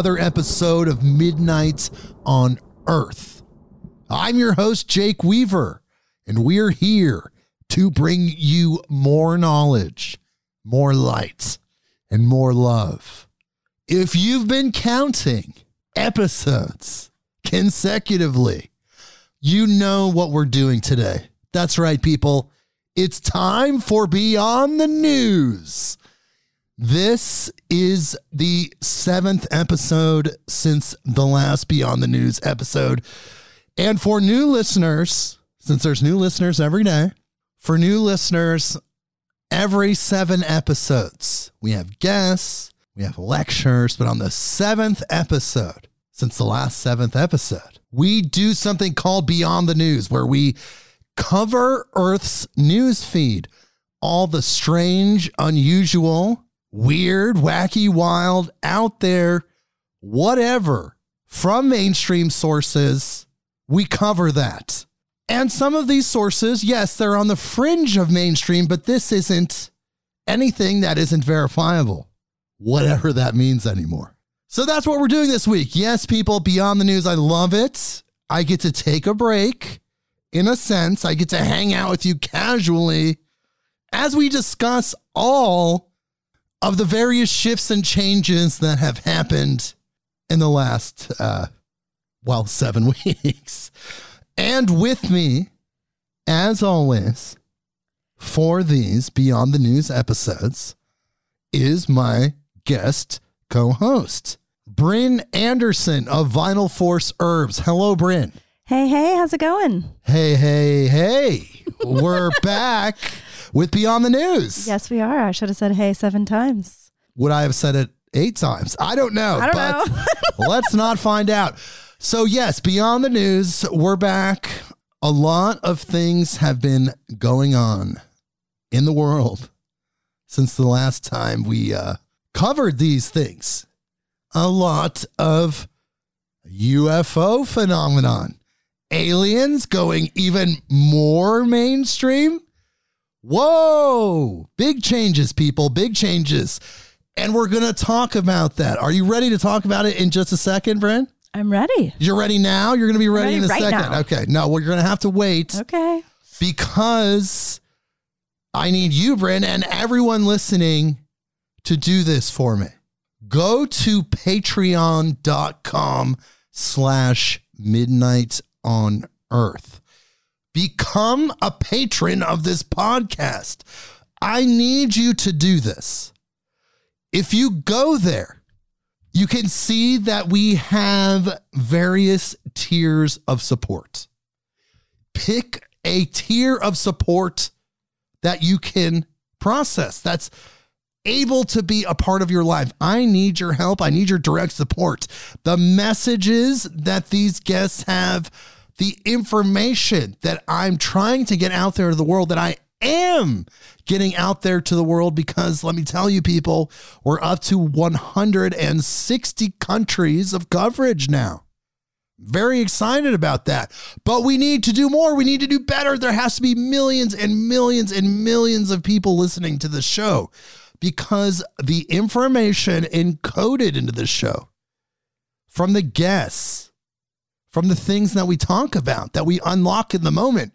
another episode of Midnight on Earth. I'm your host, Jake Weaver, and we're here to bring you more knowledge, more light, and more love. If you've been counting episodes consecutively, you know what we're doing today. That's right, people. It's time for Beyond the News. This is the seventh episode since the last Beyond the News episode. And for new listeners, since there's new listeners every day, for new listeners, every seven episodes, we have guests, we have lectures, but on the seventh episode, since the last seventh episode, we do something called Beyond the News, where we cover Earth's news feed, all the strange, unusual, weird, wacky, wild, out there, whatever from mainstream sources. We cover that. And some of these sources, yes, they're on the fringe of mainstream, but this isn't anything that isn't verifiable, whatever that means anymore. So that's what we're doing this week. Yes, people, beyond the news, I love it. I get to take a break. In a sense, I get to hang out with you casually as we discuss all of the various shifts and changes that have happened in the last, uh, well, seven weeks. And with me, as always, for these Beyond the News episodes, is my guest co host, Brynn Anderson of Vital Force Herbs. Hello, Brynn. Hey, hey, how's it going? Hey, hey, hey. We're back with Beyond the News. Yes, we are. I should have said hey seven times. Would I have said it eight times? I don't know. I don't but know. let's not find out. So, yes, Beyond the News, we're back. A lot of things have been going on in the world since the last time we uh, covered these things. A lot of UFO phenomenon, aliens going even more mainstream. Whoa, big changes, people, big changes. And we're going to talk about that. Are you ready to talk about it in just a second, Brynn? I'm ready. You're ready now? You're going to be ready, ready in a right second. now. Okay. No, well, you're going to have to wait Okay. because I need you, Brynn, and everyone listening to do this for me. Go to patreon.com slash midnight on earth. Become a patron of this podcast. I need you to do this. If you go there, you can see that we have various tiers of support. Pick a tier of support that you can process that's able to be a part of your life. I need your help. I need your direct support. The messages that these guests have, the information that I'm trying to get out there to the world that I am getting out there to the world because let me tell you people, we're up to 160 countries of coverage now. Very excited about that. But we need to do more. We need to do better. There has to be millions and millions and millions of people listening to the show because the information encoded into the show from the guests, from the things that we talk about, that we unlock in the moment,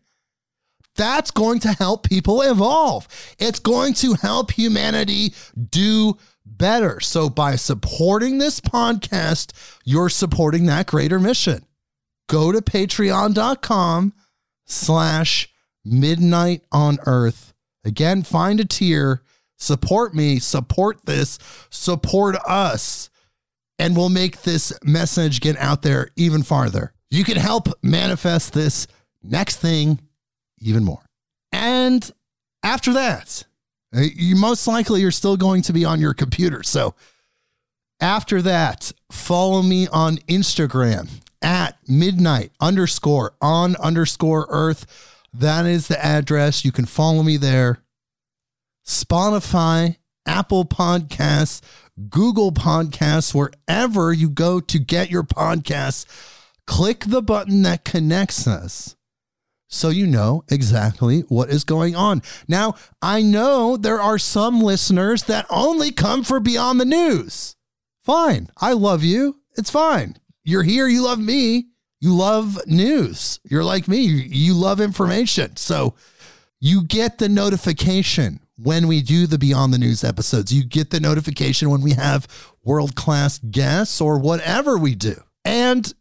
that's going to help people evolve. It's going to help humanity do better. So by supporting this podcast, you're supporting that greater mission. Go to patreon.com slash midnight on earth. Again, find a tier, support me, support this, support us, and we'll make this message get out there even farther. You can help manifest this next thing even more. And after that, uh, you most likely you're still going to be on your computer. So after that, follow me on Instagram at midnight underscore on underscore earth. That is the address. You can follow me there. Spotify Apple Podcasts, Google Podcasts, wherever you go to get your podcasts. Click the button that connects us so you know exactly what is going on. Now, I know there are some listeners that only come for Beyond the News. Fine. I love you. It's fine. You're here. You love me. You love news. You're like me. You love information. So you get the notification when we do the Beyond the News episodes. You get the notification when we have world class guests or whatever we do. And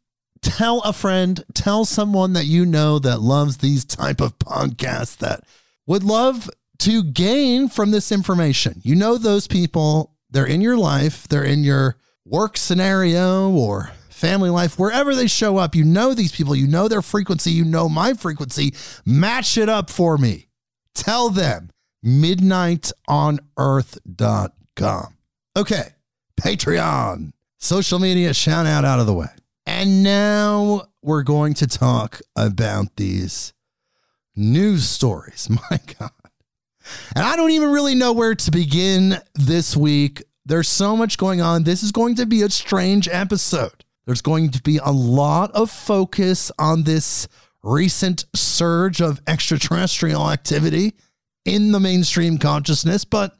tell a friend, tell someone that you know that loves these type of podcasts that would love to gain from this information. You know those people, they're in your life, they're in your work scenario or family life, wherever they show up, you know these people, you know their frequency, you know my frequency. Match it up for me. Tell them midnightonearth.com. Okay, Patreon, social media shout out out of the way. And now we're going to talk about these news stories. My God. And I don't even really know where to begin this week. There's so much going on. This is going to be a strange episode. There's going to be a lot of focus on this recent surge of extraterrestrial activity in the mainstream consciousness, but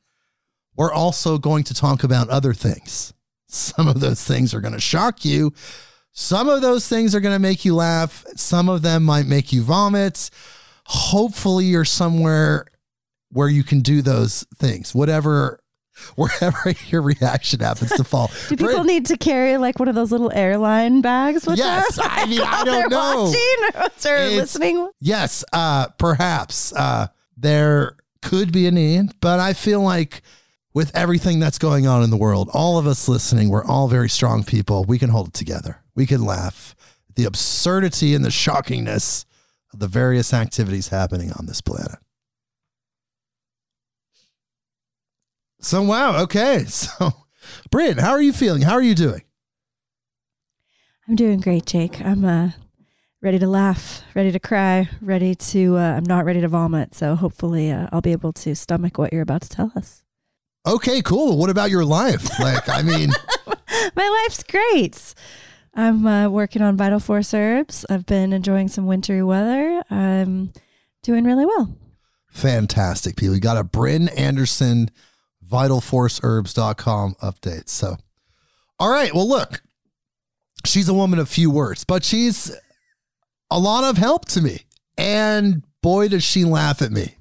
we're also going to talk about other things. Some of those things are going to shock you. Some of those things are going to make you laugh. Some of them might make you vomit. Hopefully, you're somewhere where you can do those things, whatever, wherever your reaction happens to fall. Do people need to carry like one of those little airline bags with yes, them? I mean, I don't know. Watching or listening. Yes, uh, perhaps uh, there could be a need, but I feel like with everything that's going on in the world, all of us listening, we're all very strong people. We can hold it together. We can laugh at the absurdity and the shockingness of the various activities happening on this planet. So, wow. Okay. So, Brynn, how are you feeling? How are you doing? I'm doing great, Jake. I'm uh, ready to laugh, ready to cry, ready to. Uh, I'm not ready to vomit, so hopefully uh, I'll be able to stomach what you're about to tell us. Okay, cool. What about your life? Like, I mean, My life's great. I'm uh, working on Vital Force herbs. I've been enjoying some wintry weather. I'm doing really well. fantastic people. You got a Brynn Anderson vitalforceherbs.com update. So, all right. Well, look, she's a woman of few words, but she's a lot of help to me. And boy, does she laugh at me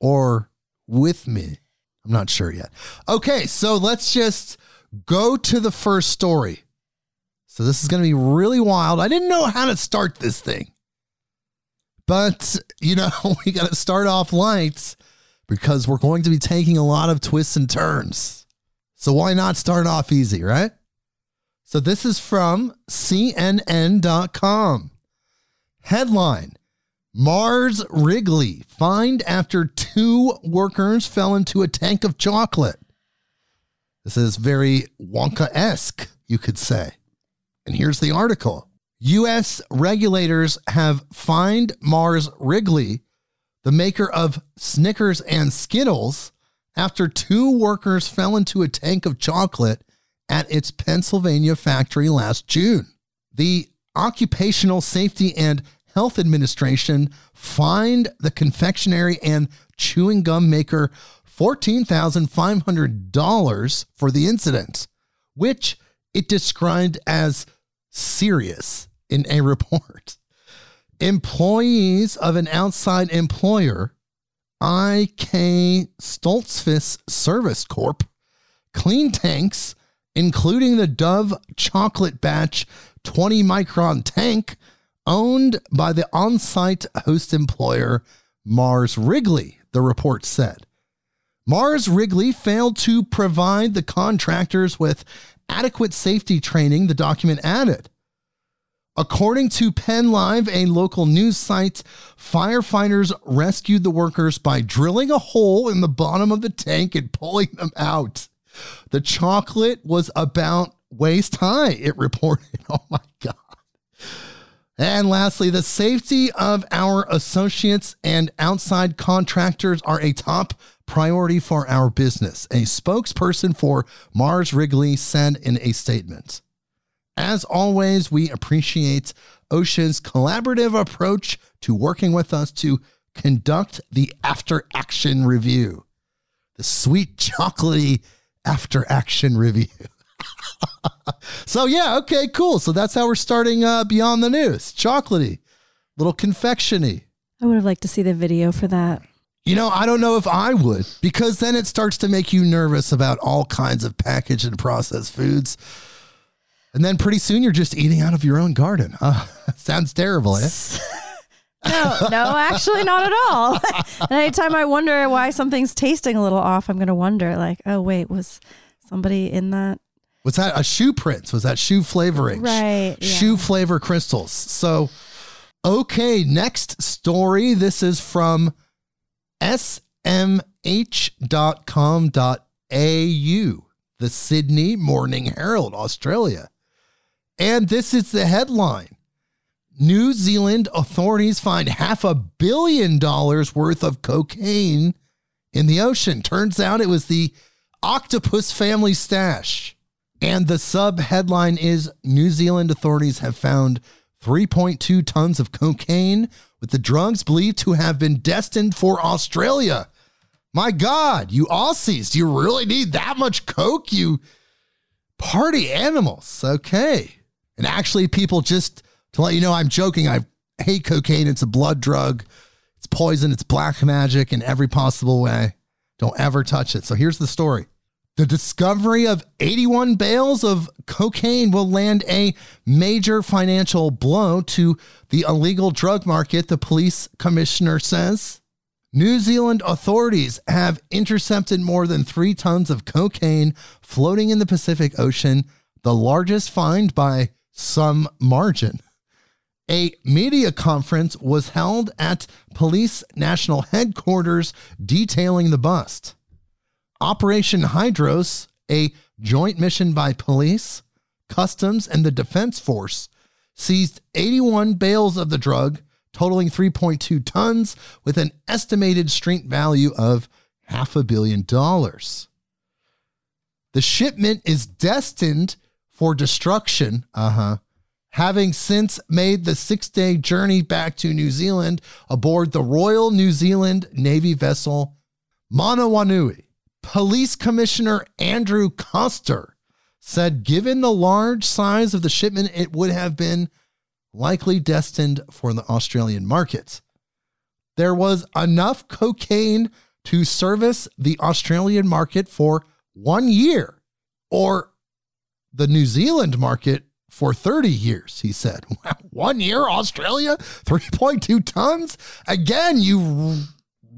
or with me. I'm not sure yet. Okay. So let's just go to the first story. So this is going to be really wild. I didn't know how to start this thing. But, you know, we got to start off light because we're going to be taking a lot of twists and turns. So why not start off easy, right? So this is from CNN.com. Headline Mars Wrigley fined after two workers fell into a tank of chocolate. This is very Wonka esque, you could say. And here's the article U.S. regulators have fined Mars Wrigley, the maker of Snickers and Skittles, after two workers fell into a tank of chocolate at its Pennsylvania factory last June. The Occupational Safety and Health Administration fined the confectionery and chewing gum maker $14,500 for the incident, which it described as serious in a report. Employees of an outside employer, IK Stoltzfus Service Corp, clean tanks, including the Dove chocolate batch 20 micron tank owned by the on site host employer Mars Wrigley, the report said. Mars Wrigley failed to provide the contractors with adequate safety training, the document added. According to Penn Live, a local news site, firefighters rescued the workers by drilling a hole in the bottom of the tank and pulling them out. The chocolate was about waist high, it reported. Oh my God. And lastly, the safety of our associates and outside contractors are a top priority for our business, a spokesperson for Mars Wrigley said in a statement. As always, we appreciate OSHA's collaborative approach to working with us to conduct the after action review. The sweet, chocolatey after action review. so, yeah, okay, cool. So that's how we're starting uh, Beyond the News. Chocolatey, little confectiony. I would have liked to see the video for that. You know, I don't know if I would because then it starts to make you nervous about all kinds of packaged and processed foods. And then pretty soon you're just eating out of your own garden. Uh, sounds terrible, eh? No, no, actually not at all. Anytime I wonder why something's tasting a little off, I'm going to wonder like, oh wait, was somebody in that? Was that a shoe prints? Was that shoe flavoring? Right. yeah. Shoe flavor crystals. So, okay, next story. This is from smh.com.au, the Sydney Morning Herald, Australia. And this is the headline New Zealand authorities find half a billion dollars worth of cocaine in the ocean. Turns out it was the octopus family stash. And the sub headline is New Zealand authorities have found 3.2 tons of cocaine, with the drugs believed to have been destined for Australia. My God, you Aussies, do you really need that much coke? You party animals. Okay. And actually, people just to let you know, I'm joking. I hate cocaine. It's a blood drug, it's poison, it's black magic in every possible way. Don't ever touch it. So here's the story. The discovery of 81 bales of cocaine will land a major financial blow to the illegal drug market, the police commissioner says. New Zealand authorities have intercepted more than three tons of cocaine floating in the Pacific Ocean, the largest find by some margin. A media conference was held at police national headquarters detailing the bust. Operation Hydros, a joint mission by police, customs, and the Defense Force, seized 81 bales of the drug, totaling 3.2 tons, with an estimated street value of half a billion dollars. The shipment is destined for destruction, uh huh, having since made the six day journey back to New Zealand aboard the Royal New Zealand Navy vessel Manawanui. Police Commissioner Andrew Coster said, given the large size of the shipment, it would have been likely destined for the Australian market. There was enough cocaine to service the Australian market for one year or the New Zealand market for 30 years, he said. One year, Australia, 3.2 tons? Again, you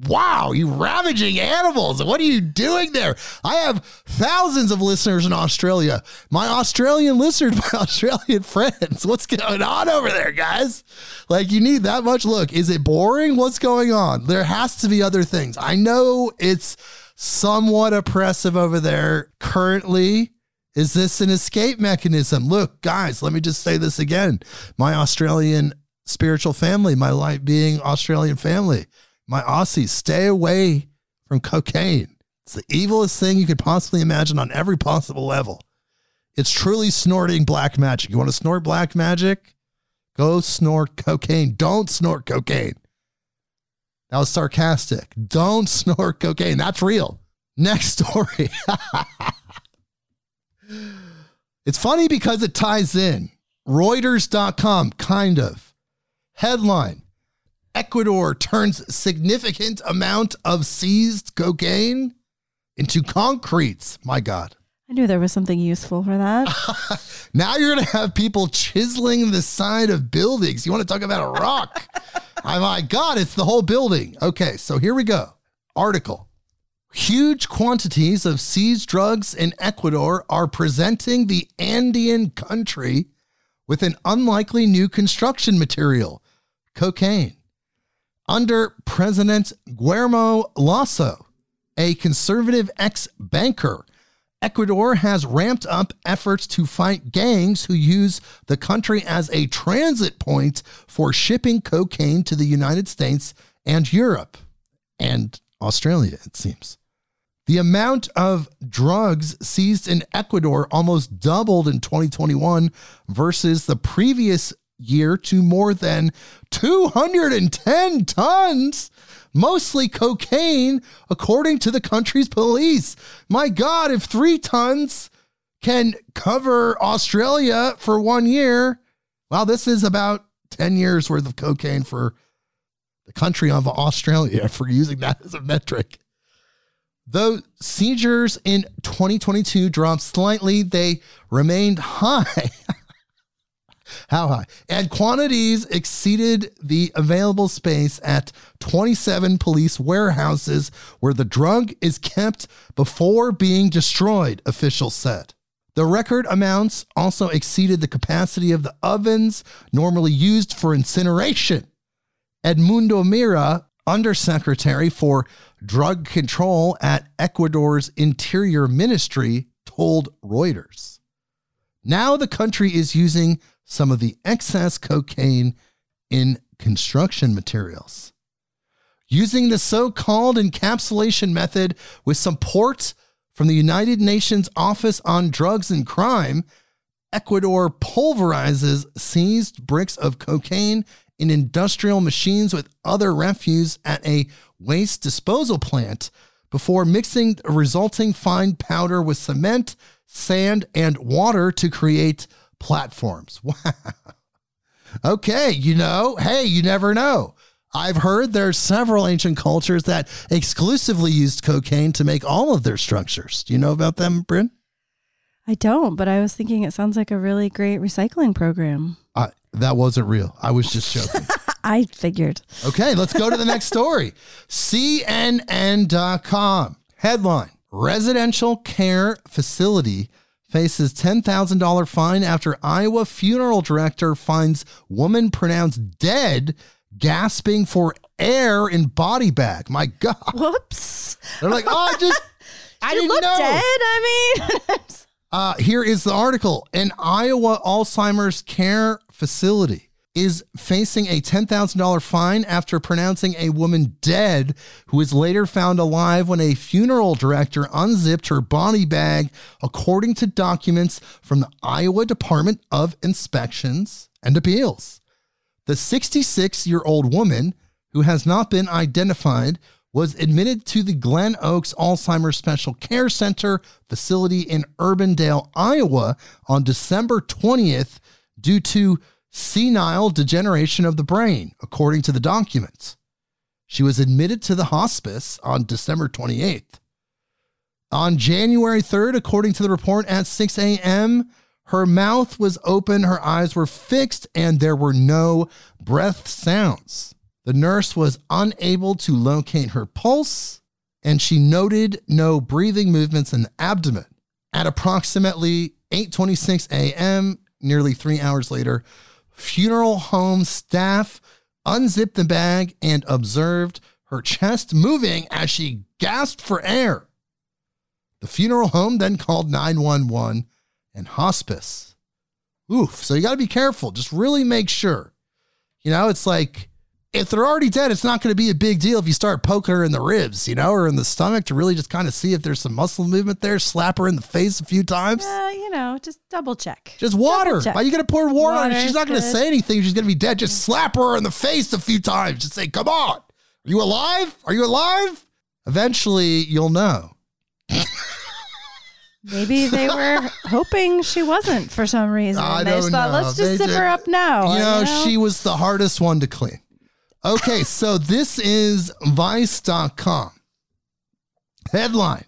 wow, you ravaging animals. What are you doing there? I have thousands of listeners in Australia. My Australian listeners, my Australian friends. What's going on over there, guys? Like, you need that much. Look, is it boring? What's going on? There has to be other things. I know it's somewhat oppressive over there currently. Is this an escape mechanism? Look, guys, let me just say this again. My Australian spiritual family, my life being Australian family my Aussies, stay away from cocaine. It's the evilest thing you could possibly imagine on every possible level. It's truly snorting black magic. You want to snort black magic? Go snort cocaine. Don't snort cocaine. That was sarcastic. Don't snort cocaine. That's real. Next story. it's funny because it ties in. Reuters.com, kind of. Headline Ecuador turns significant amount of seized cocaine into concretes. My God. I knew there was something useful for that. now you're going to have people chiseling the side of buildings. You want to talk about a rock? oh my God, it's the whole building. Okay, so here we go. Article. Huge quantities of seized drugs in Ecuador are presenting the Andean country with an unlikely new construction material cocaine under President Guillermo Lasso, a conservative ex banker. Ecuador has ramped up efforts to fight gangs who use the country as a transit point for shipping cocaine to the United States and Europe and Australia, it seems. The amount of drugs seized in Ecuador almost doubled in 2021 versus the previous year to more than 210 tons, mostly cocaine, according to the country's police. My God, if three tons can cover Australia for one year, well, this is about 10 years worth of cocaine for the country of Australia for using that as a metric. Though seizures in 2022 dropped slightly, they remained high. How high? And quantities exceeded the available space at 27 police warehouses where the drug is kept before being destroyed, officials said. The record amounts also exceeded the capacity of the ovens normally used for incineration. Edmundo Mira, undersecretary for drug control at Ecuador's Interior Ministry, told Reuters. Now the country is using some of the excess cocaine in construction materials. Using the so called encapsulation method with support from the United Nations Office on Drugs and Crime, Ecuador pulverizes seized bricks of cocaine in industrial machines with other refuse at a waste disposal plant before mixing the resulting fine powder with cement, sand, and water to create platforms. Wow. Okay, you know, hey, you never know. I've heard there's several ancient cultures that exclusively used cocaine to make all of their structures. Do you know about them, Brynn? I don't, but I was thinking it sounds like a really great recycling program. Uh, that wasn't real. I was just joking. I figured. Okay, let's go to the next story. CNN.com headline Residential care facility faces $10,000 fine after Iowa funeral director finds woman pronounced dead gasping for air in body bag. My God. Whoops. They're like, oh, I just, I didn't know. dead. I mean, Uh, here is the article. An Iowa Alzheimer's care facility is facing a $10,000 fine after pronouncing a woman dead, who was later found alive when a funeral director unzipped her body bag, according to documents from the Iowa Department of Inspections and Appeals. The 66 year old woman, who has not been identified, was admitted to the Glen Oaks Alzheimer's Special Care Center facility in Urbandale, Iowa on December 20th due to senile degeneration of the brain, according to the documents. She was admitted to the hospice on December 28th. On January 3rd, according to the report at 6 a.m., her mouth was open, her eyes were fixed, and there were no breath sounds. The nurse was unable to locate her pulse, and she noted no breathing movements in the abdomen. At approximately 8:26 a.m., nearly 3 hours later, funeral home staff unzipped the bag and observed her chest moving as she gasped for air. The funeral home then called 911 and hospice. Oof. So you got to be careful. Just really make sure. You know, it's like if they're already dead, it's not going to be a big deal if you start poking her in the ribs, you know, or in the stomach to really just kind of see if there's some muscle movement there, slap her in the face a few times. uh, you know, just double check. Just water. Check. Why you going to pour water, on her? She's not going to say anything. She's going to be dead. Just slap her in the face a few times. Just say, come on. Are you alive? Are you alive? Eventually, you'll know. Maybe they were hoping she wasn't for some reason. I they just don't thought, know. let's They just zip did- her up now. you know, she was the hardest one to clean. Okay, so this is Vice.com. Headline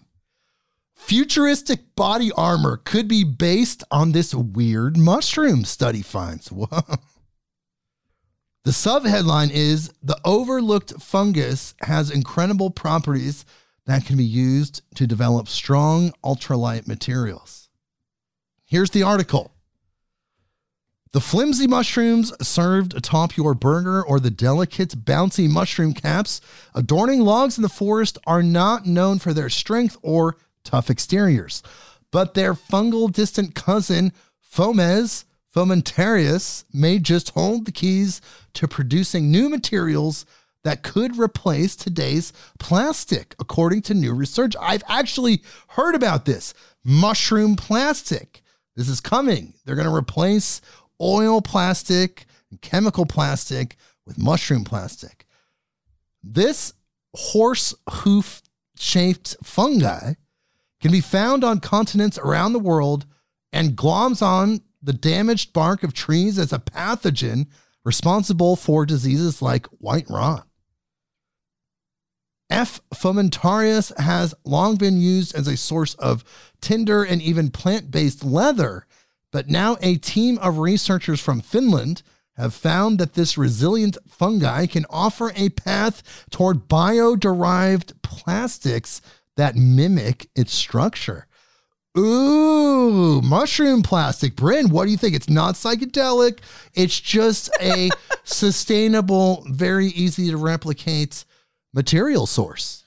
Futuristic body armor could be based on this weird mushroom, study finds. Whoa. The subheadline is The overlooked fungus has incredible properties that can be used to develop strong ultralight materials. Here's the article. The flimsy mushrooms served atop your burger or the delicate, bouncy mushroom caps adorning logs in the forest are not known for their strength or tough exteriors, but their fungal distant cousin, Fomes fomentarius, may just hold the keys to producing new materials that could replace today's plastic, according to new research. I've actually heard about this mushroom plastic. This is coming. They're going to replace oil plastic and chemical plastic with mushroom plastic. This horse hoof shaped fungi can be found on continents around the world and gloms on the damaged bark of trees as a pathogen responsible for diseases like white rot. F. fomentarius has long been used as a source of tinder and even plant based leather, but now a team of researchers from Finland have found that this resilient fungi can offer a path toward bio derived plastics that mimic its structure. Ooh, mushroom plastic. Brynn, what do you think? It's not psychedelic. It's just a sustainable, very easy to replicate material source.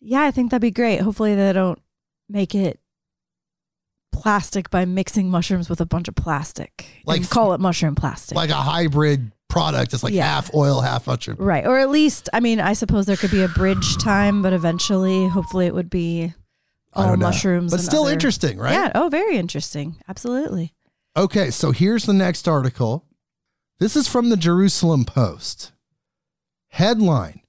Yeah, I think that'd be great. Hopefully, they don't make it plastic by mixing mushrooms with a bunch of plastic. Like- call it mushroom plastic. Like a hybrid product. It's like Yeah. half oil, half mushroom. right. Or at least, I mean, I suppose there could be a bridge time, but eventually, hopefully, it would be all mushrooms. But still other- interesting, right? Yeah. Oh, very interesting. Absolutely. Okay, so here's the next article. This is from the Jerusalem Post. Headline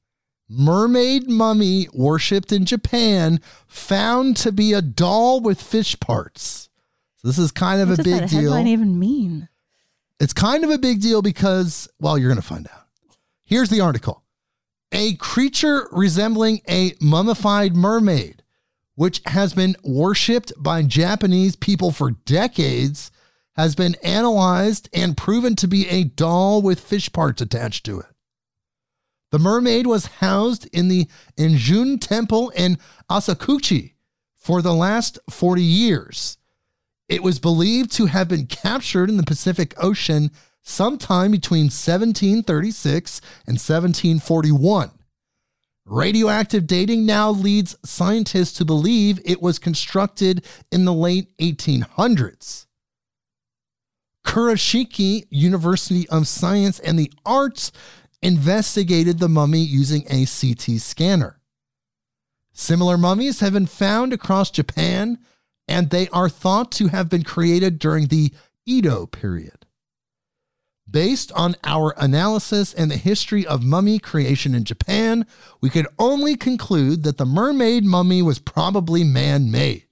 Mermaid mummy worshipped in Japan found to be a doll with fish parts. So this is kind of what a big that deal. headline even mean? It's kind of a big deal because, well, you're going to find out. Here's the article A creature resembling a mummified mermaid, which has been worshipped by Japanese people for decades, has been analyzed and proven to be a doll with fish parts attached to it. The mermaid was housed in the Enjuin Temple in Asakuchi for the last 40 years. It was believed to have been captured in the Pacific Ocean sometime between 1736 and 1741. Radioactive dating now leads scientists to believe it was constructed in the late 1800s. Kurashiki University of Science and the Arts investigated the mummy using a CT scanner. Similar mummies have been found across Japan, and they are thought to have been created during the Edo period. Based on our analysis and the history of mummy creation in Japan, we could only conclude that the mermaid mummy was probably man made.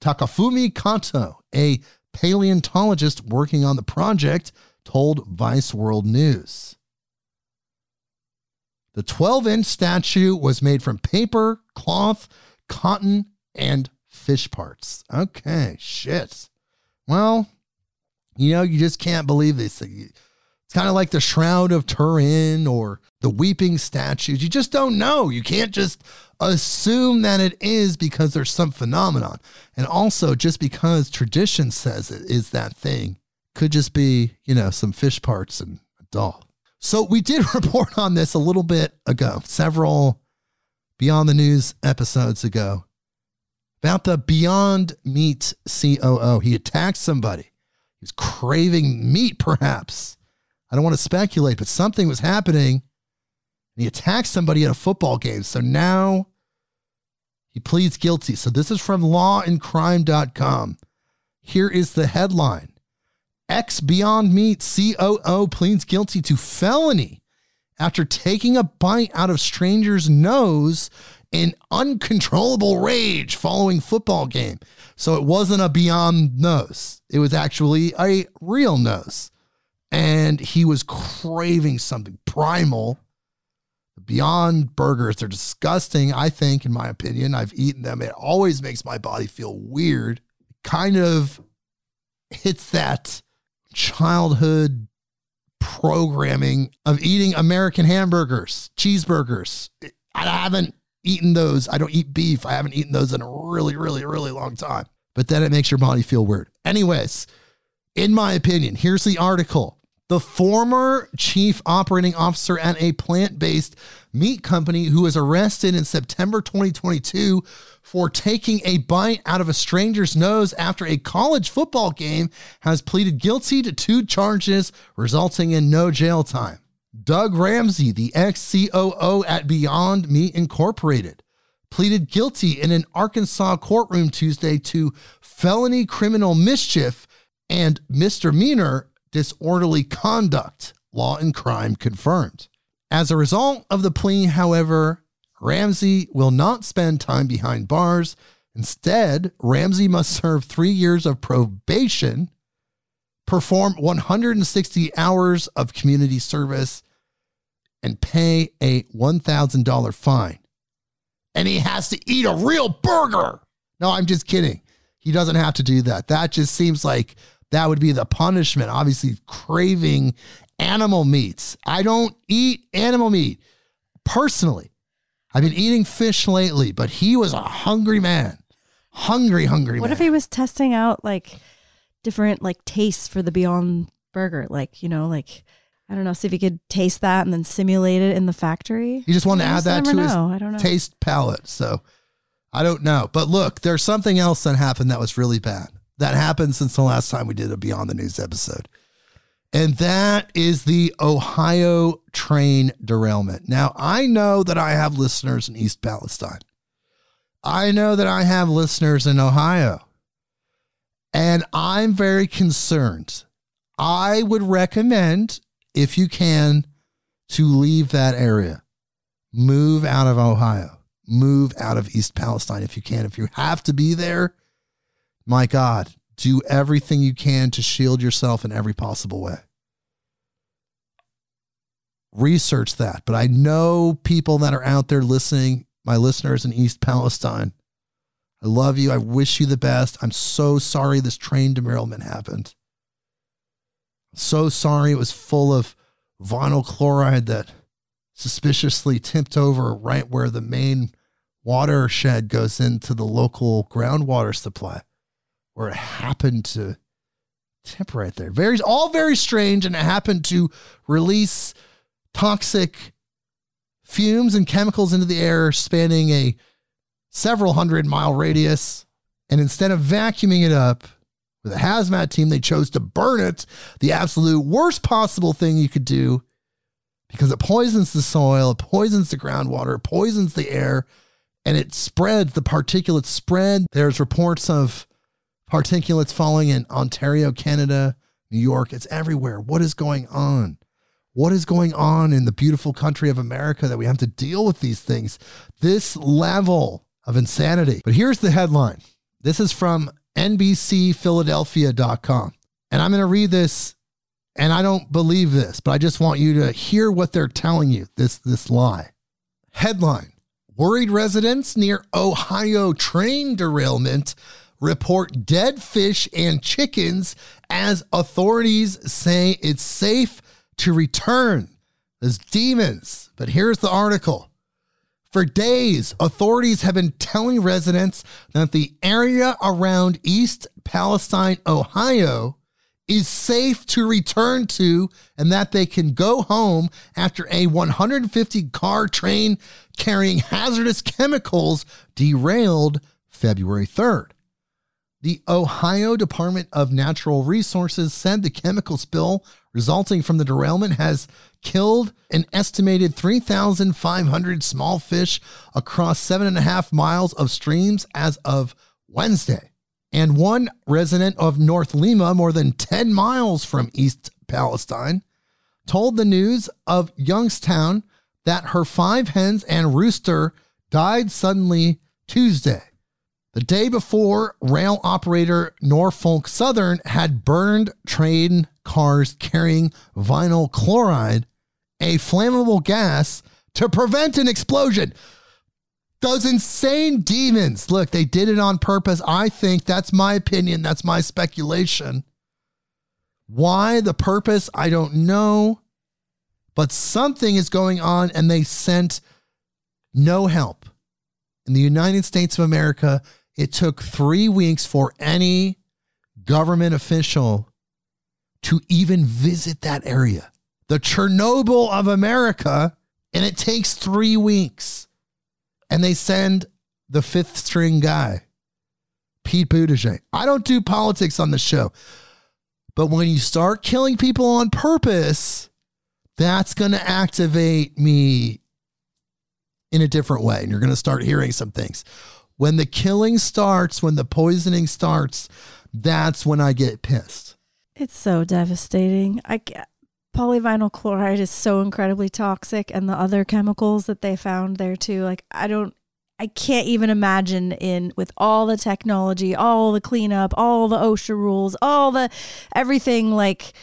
Takafumi Kato, a paleontologist working on the project, told Vice World News. The 12 inch statue was made from paper, cloth, cotton, and fish parts. Okay, shit. Well, you know, you just can't believe this. It's kind of like the Shroud of Turin or the Weeping Statues. You just don't know. You can't just assume that it is because there's some phenomenon. And also, just because tradition says it is that thing, could just be, you know, some fish parts and a doll. So we did report on this a little bit ago, several Beyond the News episodes ago, about the Beyond Meat COO. He attacked somebody. He was craving meat, perhaps. I don't want to speculate, but something was happening. He attacked somebody at a football game. So now he pleads guilty. So this is from lawandcrime.com. Here is the headline Ex Beyond Meat COO pleads guilty to felony after taking a bite out of stranger's nose in uncontrollable rage following football game. So it wasn't a Beyond nose. It was actually a real nose. And he was craving something primal. Beyond burgers, they're disgusting, I think, in my opinion. I've eaten them. It always makes my body feel weird. Kind of hits that childhood programming of eating American hamburgers, cheeseburgers. I haven't eaten those. I don't eat beef. I haven't eaten those in a really, really, really long time. But then it makes your body feel weird. Anyways, in my opinion, here's the article. The former chief operating officer at a plant based meat company who was arrested in September 2022 for taking a bite out of a stranger's nose after a college football game has pleaded guilty to two charges, resulting in no jail time. Doug Ramsey, the ex COO at Beyond Meat Incorporated, pleaded guilty in an Arkansas courtroom Tuesday to felony criminal mischief and misdemeanor disorderly conduct, law and crime confirmed. As a result of the plea, however, Ramsey will not spend time behind bars. Instead, Ramsey must serve three years of probation, perform 160 hours of community service, and pay a $1,000 fine. And he has to eat a real burger. No, I'm just kidding. He doesn't have to do that. That just seems like that would be the punishment. Obviously, craving animal meats. I don't eat animal meat personally. I've been eating fish lately, but he was a hungry man. Hungry, hungry What man. if he was testing out like different like tastes for the Beyond Burger? Like, you know, like I don't know, see if he could taste that and then simulate it in the factory. He just wanted to add that to his know. I don't know. taste palette. So I don't know. But look, there's something else that happened that was really bad. That happened since the last time we did a Beyond the News episode. And that is the Ohio train derailment. Now, I know that I have listeners in East Palestine. I know that I have listeners in Ohio. And I'm very concerned. I would recommend, if you can, to leave that area move out of Ohio, move out of East Palestine if you can. If you have to be there, my God, do everything you can to shield yourself in every possible way. Research that. But I know people that are out there listening, my listeners in East Palestine. I love you. I wish you the best. I'm so sorry this train derailment happened. So sorry it was full of vinyl chloride that suspiciously tipped over right where the main watershed goes into the local groundwater supply, where it happened to tip right there. Very, all very strange, and it happened to release toxic fumes and chemicals into the air, spanning a several hundred mile radius. And instead of vacuuming it up with a hazmat team, they chose to burn it. The absolute worst possible thing you could do because it poisons the soil, it poisons the groundwater, it poisons the air, and it spreads. The particulates spread. There's reports of particulates falling in Ontario, Canada, New York. It's everywhere. What is going on? What is going on in the beautiful country of America that we have to deal with these things? This level of insanity. But here's the headline. This is from NBCPhiladelphia.com. And I'm going to read this and I don't believe this, but I just want you to hear what they're telling you this this lie. Headline: Worried residents near Ohio train derailment report dead fish and chickens as authorities say it's safe to return as demons. But here's the article. For days, authorities have been telling residents that the area around East Palestine, Ohio, is safe to return to and that they can go home after a 150 car train carrying hazardous chemicals derailed February 3rd. The Ohio Department of Natural Resources said the chemical spill resulting from the derailment has killed an estimated 3,500 small fish across seven and a half miles of streams as of Wednesday. And one resident of North Lima, more than 10 miles from East Palestine, told the news of Youngstown that her five hens and rooster died suddenly Tuesday. The day before, rail operator Norfolk Southern had burned train cars carrying vinyl chloride, a flammable gas, to prevent an explosion. Those insane demons. Look, they did it on purpose. I think that's my opinion. That's my speculation. Why the purpose, I don't know. But something is going on, and they sent no help. In the United States of America, it took three weeks for any government official to even visit that area. The Chernobyl of America, and it takes three weeks. And they send the fifth string guy, Pete Buttigieg. I don't do politics on the show, but when you start killing people on purpose, that's going to activate me in a different way. And you're going to start hearing some things. When the killing starts, when the poisoning starts, that's when I get pissed. It's so devastating. I ca- polyvinyl chloride is so incredibly toxic, and the other chemicals that they found there too. Like I don't, I can't even imagine in with all the technology, all the cleanup, all the OSHA rules, all the everything like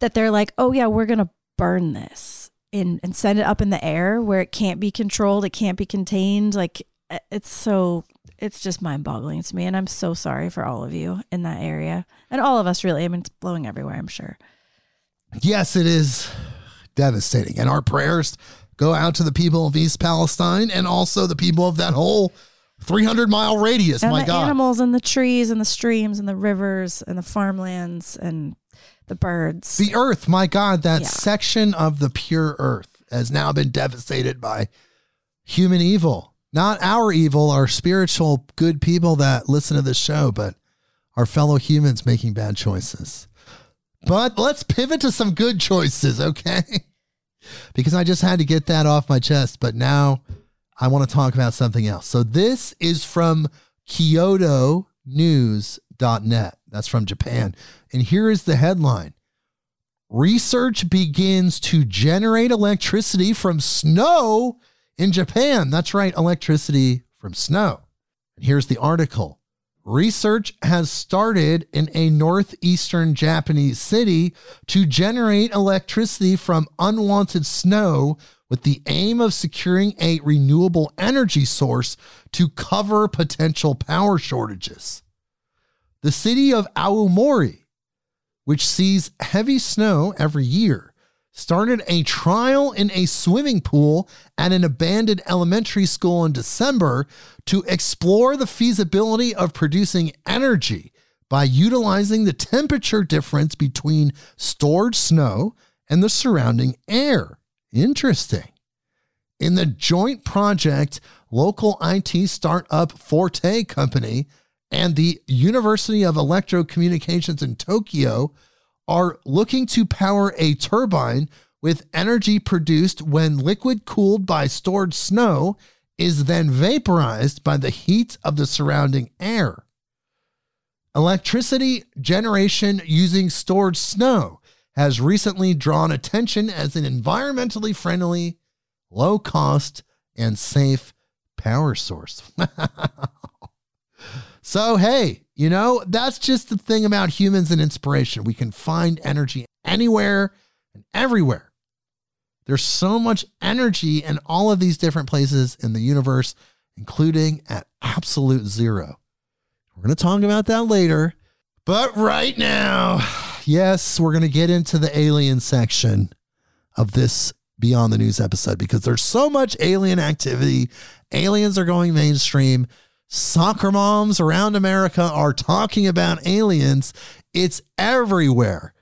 that. They're like, oh yeah, we're gonna burn this in and send it up in the air where it can't be controlled, it can't be contained. Like it's so it's just mind boggling to me. And I'm so sorry for all of you in that area and all of us, really. I mean, it's blowing everywhere, I'm sure. Yes, it is devastating. And our prayers go out to the people of East Palestine and also the people of that whole 300 mile radius. And My the God. animals and the trees and the streams and the rivers and the farmlands and the birds. The earth, my God, that Yeah. section of the pure earth has now been devastated by human evil. Not our evil, our spiritual good people that listen to this show, but our fellow humans making bad choices. But let's pivot to some good choices, okay? because I just had to get that off my chest, but now I want to talk about something else. So this is from KyodoNews.net. That's from Japan. And here is the headline Research begins to generate electricity from snow in Japan. That's right, electricity from snow. And here's the article. Research has started in a northeastern Japanese city to generate electricity from unwanted snow with the aim of securing a renewable energy source to cover potential power shortages. The city of Aomori, which sees heavy snow every year, started a trial in a swimming pool at an abandoned elementary school in December to explore the feasibility of producing energy by utilizing the temperature difference between stored snow and the surrounding air. Interesting. In the joint project, local IT startup Forte Company and the University of Electrocommunications in Tokyo are looking to power a turbine with energy produced when liquid cooled by stored snow is then vaporized by the heat of the surrounding air. Electricity generation using stored snow has recently drawn attention as an environmentally friendly, low cost, and safe power source. so, hey, you know, that's just the thing about humans and inspiration. We can find energy anywhere and everywhere. There's so much energy in all of these different places in the universe, including at absolute zero. We're going to talk about that later. But right now, yes, we're going to get into the alien section of this Beyond the News episode because there's so much alien activity. Aliens are going mainstream. Soccer moms around America are talking about aliens. It's everywhere.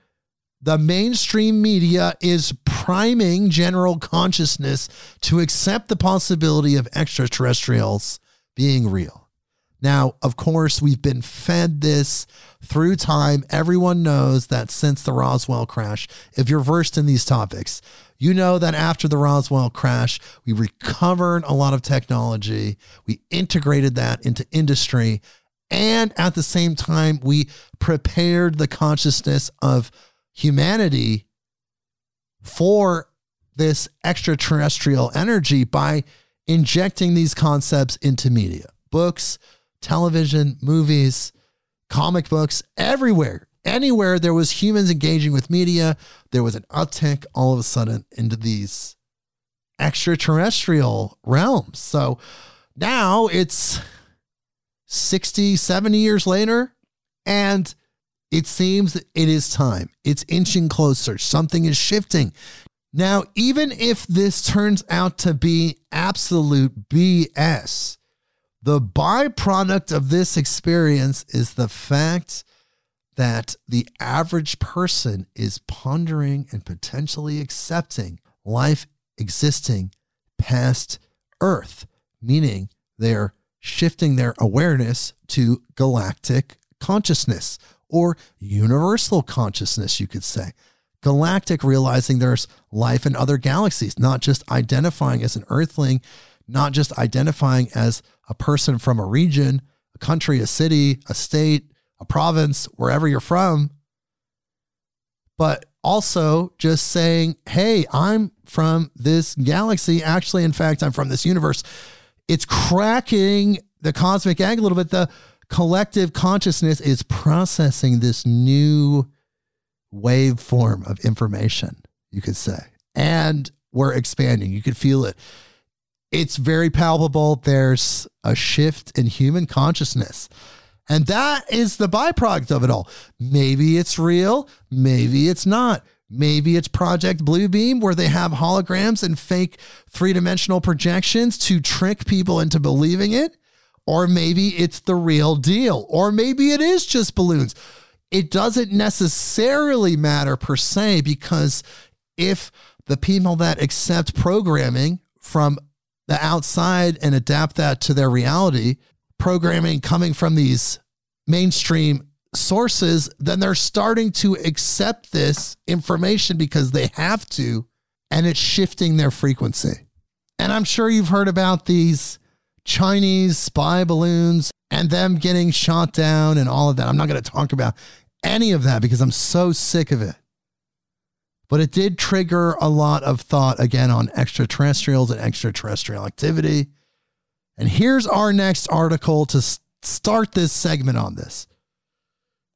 The mainstream media is priming general consciousness to accept the possibility of extraterrestrials being real. Now, of course, we've been fed this through time. Everyone knows that since the Roswell crash, if you're versed in these topics, you know that after the Roswell crash, we recovered a lot of technology, we integrated that into industry, and at the same time, we prepared the consciousness of humanity for this extraterrestrial energy by injecting these concepts into media. Books, television, movies, comic books, everywhere. Anywhere there was humans engaging with media, there was an uptick all of a sudden into these extraterrestrial realms. So now it's 60, 70 years later, and it seems that it is time. It's inching closer. Something is shifting. Now, even if this turns out to be absolute BS, the byproduct of this experience is the fact that the average person is pondering and potentially accepting life existing past Earth, meaning they're shifting their awareness to galactic consciousness or universal consciousness, you could say. galactic, realizing there's life in other galaxies, not just identifying as an Earthling, not just identifying as a person from a region, a country, a city, a state, a province, wherever you're from, but also just saying, hey, I'm from this galaxy. Actually, in fact, I'm from this universe. It's cracking the cosmic egg a little bit. The collective consciousness is processing this new waveform of information, you could say. And we're expanding. You could feel it. It's very palpable. There's a shift in human consciousness. And that is the byproduct of it all. Maybe it's real, maybe it's not. Maybe it's Project Bluebeam where they have holograms and fake three dimensional projections to trick people into believing it. Or maybe it's the real deal. Or maybe it is just balloons. It doesn't necessarily matter per se because if the people that accept programming from the outside and adapt that to their reality, programming coming from these mainstream sources, then they're starting to accept this information because they have to, and it's shifting their frequency. And I'm sure you've heard about these Chinese spy balloons and them getting shot down and all of that. I'm not going to talk about any of that because I'm so sick of it. But it did trigger a lot of thought again on extraterrestrials and extraterrestrial activity. And here's our next article to start this segment on this.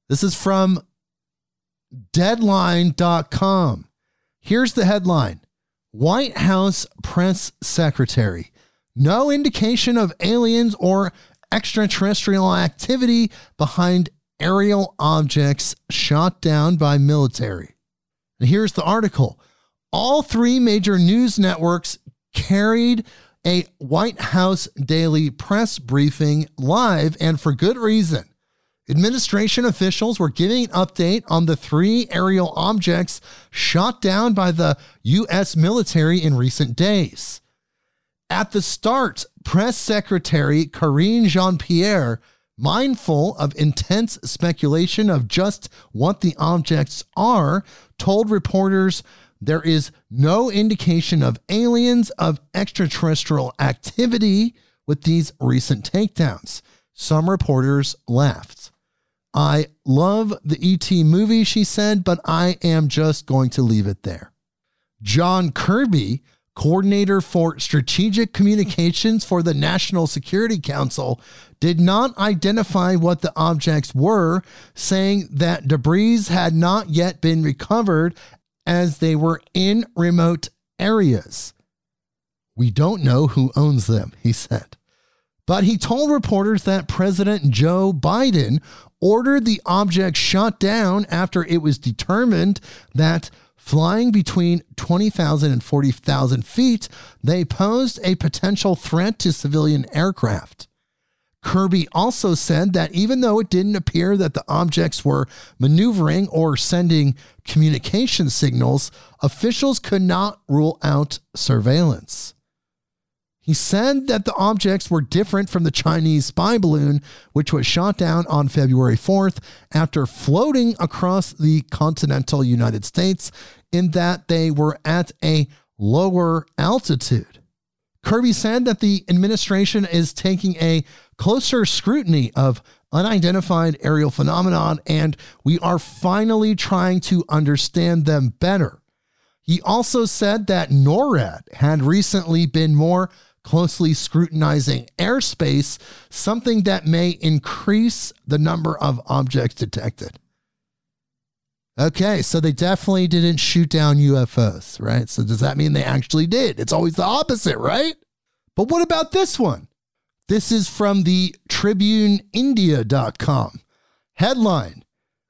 This is from deadline.com. Here's the headline White House press secretary. No indication of aliens or extraterrestrial activity behind aerial objects shot down by military. And here's the article. All three major news networks carried a White House daily press briefing live and for good reason. Administration officials were giving an update on the three aerial objects shot down by the U.S. military in recent days. At the start, Press Secretary Karine Jean Pierre, mindful of intense speculation of just what the objects are, told reporters there is no indication of aliens of extraterrestrial activity with these recent takedowns. Some reporters laughed. I love the ET movie, she said, but I am just going to leave it there. John Kirby, coordinator for strategic communications for the National Security Council, did not identify what the objects were, saying that debris had not yet been recovered as they were in remote areas. We don't know who owns them, he said. But he told reporters that President Joe Biden ordered the object shot down after it was determined that flying between 20,000 and 40,000 feet, they posed a potential threat to civilian aircraft. Kirby also said that even though it didn't appear that the objects were maneuvering or sending communication signals, officials could not rule out surveillance. He said that the objects were different from the Chinese spy balloon, which was shot down on February 4th after floating across the continental United States, in that they were at a lower altitude. Kirby said that the administration is taking a closer scrutiny of unidentified aerial phenomenon and we are finally trying to understand them better. He also said that NORAD had recently been more closely scrutinizing airspace, something that may increase the number of objects detected. Okay, so they definitely didn't shoot down UFOs, right? So does that mean they actually did? It's always the opposite, right? But what about this one? This is from the TribuneIndia.com. Headline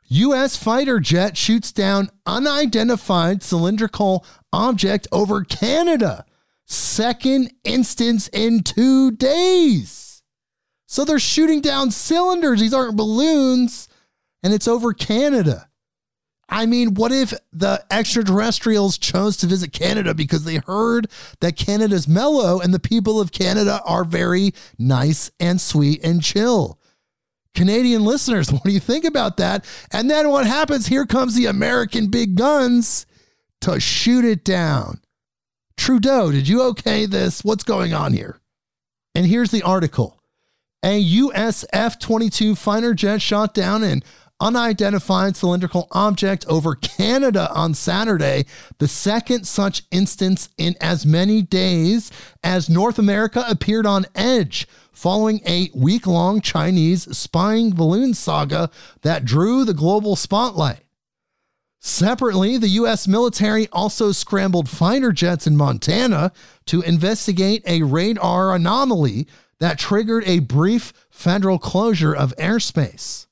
U.S. fighter jet shoots down unidentified cylindrical object over Canada. Second instance in two days. So they're shooting down cylinders. These aren't balloons, and it's over Canada. I mean, what if the extraterrestrials chose to visit Canada because they heard that Canada's mellow and the people of Canada are very nice and sweet and chill? Canadian listeners, what do you think about that? And then what happens? Here comes the American big guns to shoot it down. Trudeau, did you okay this? What's going on here? And here's the article A US F 22 fighter jet shot down an unidentified cylindrical object over Canada on Saturday, the second such instance in as many days as North America appeared on edge following a week long Chinese spying balloon saga that drew the global spotlight. Separately, the U.S. military also scrambled fighter jets in Montana to investigate a radar anomaly that triggered a brief federal closure of airspace.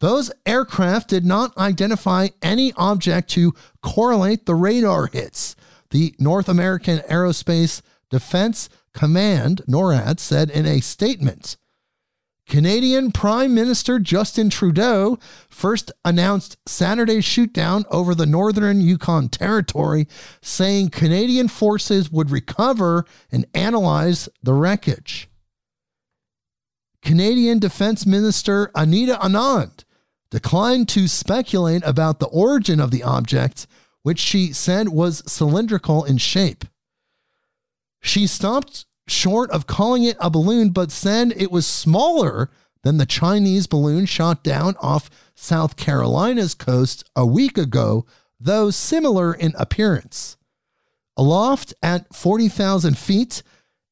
Those aircraft did not identify any object to correlate the radar hits, the North American Aerospace Defense Command, NORAD, said in a statement. Canadian Prime Minister Justin Trudeau first announced Saturday's shootdown over the northern Yukon Territory, saying Canadian forces would recover and analyze the wreckage. Canadian Defense Minister Anita Anand declined to speculate about the origin of the object, which she said was cylindrical in shape. She stopped short of calling it a balloon, but said it was smaller than the Chinese balloon shot down off South Carolina's coast a week ago, though similar in appearance. Aloft at 40,000 feet,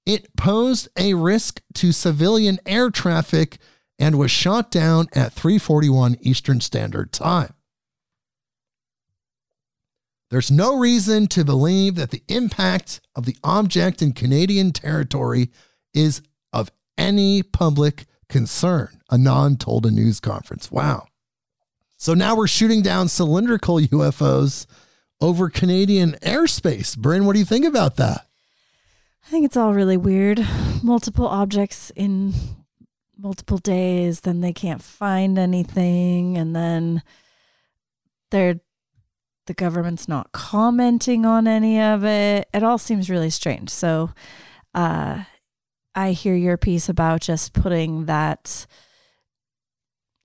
it posed a risk to civilian air traffic and was shot down at 3:41 Eastern Standard Time. There's no reason to believe that the impact of the object in Canadian territory is of any public concern, Anand told a news conference. Wow. So now we're shooting down cylindrical UFOs over Canadian airspace. Brynn, what do you think about that? I think it's all really weird. Multiple objects in multiple days, then they can't find anything, and then they're the government's not commenting on any of it. It all seems really strange. So uh, I hear your piece about just putting that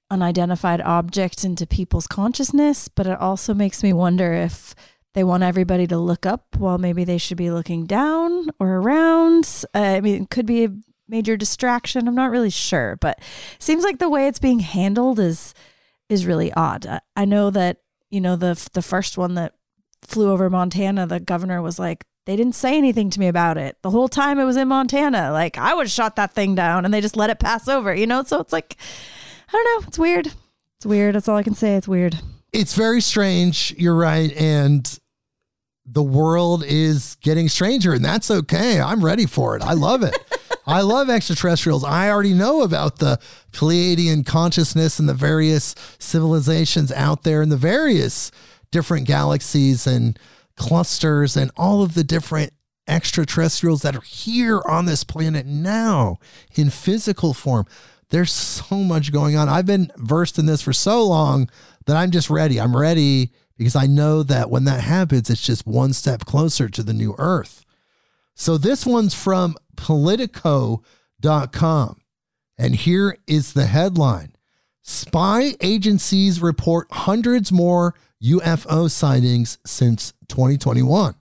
unidentified object into people's consciousness, but it also makes me wonder if they want everybody to look up while maybe they should be looking down or around. Uh, I mean, it could be major distraction. I'm not really sure, but seems like the way it's being handled is is really odd. I know that you know the the first one that flew over Montana, the governor was like, they didn't say anything to me about it the whole time it was in Montana. Like I would have shot that thing down, and they just let it pass over. You know, so it's like I don't know. It's weird. It's weird. That's all I can say. It's weird. It's very strange. You're right, and the world is getting stranger, and that's okay. I'm ready for it. I love it. I love extraterrestrials. I already know about the Pleiadian consciousness and the various civilizations out there and the various different galaxies and clusters and all of the different extraterrestrials that are here on this planet now in physical form. There's so much going on. I've been versed in this for so long that I'm just ready. I'm ready because I know that when that happens, it's just one step closer to the new earth. So this one's from Politico.com. And here is the headline Spy agencies report hundreds more UFO sightings since 2021.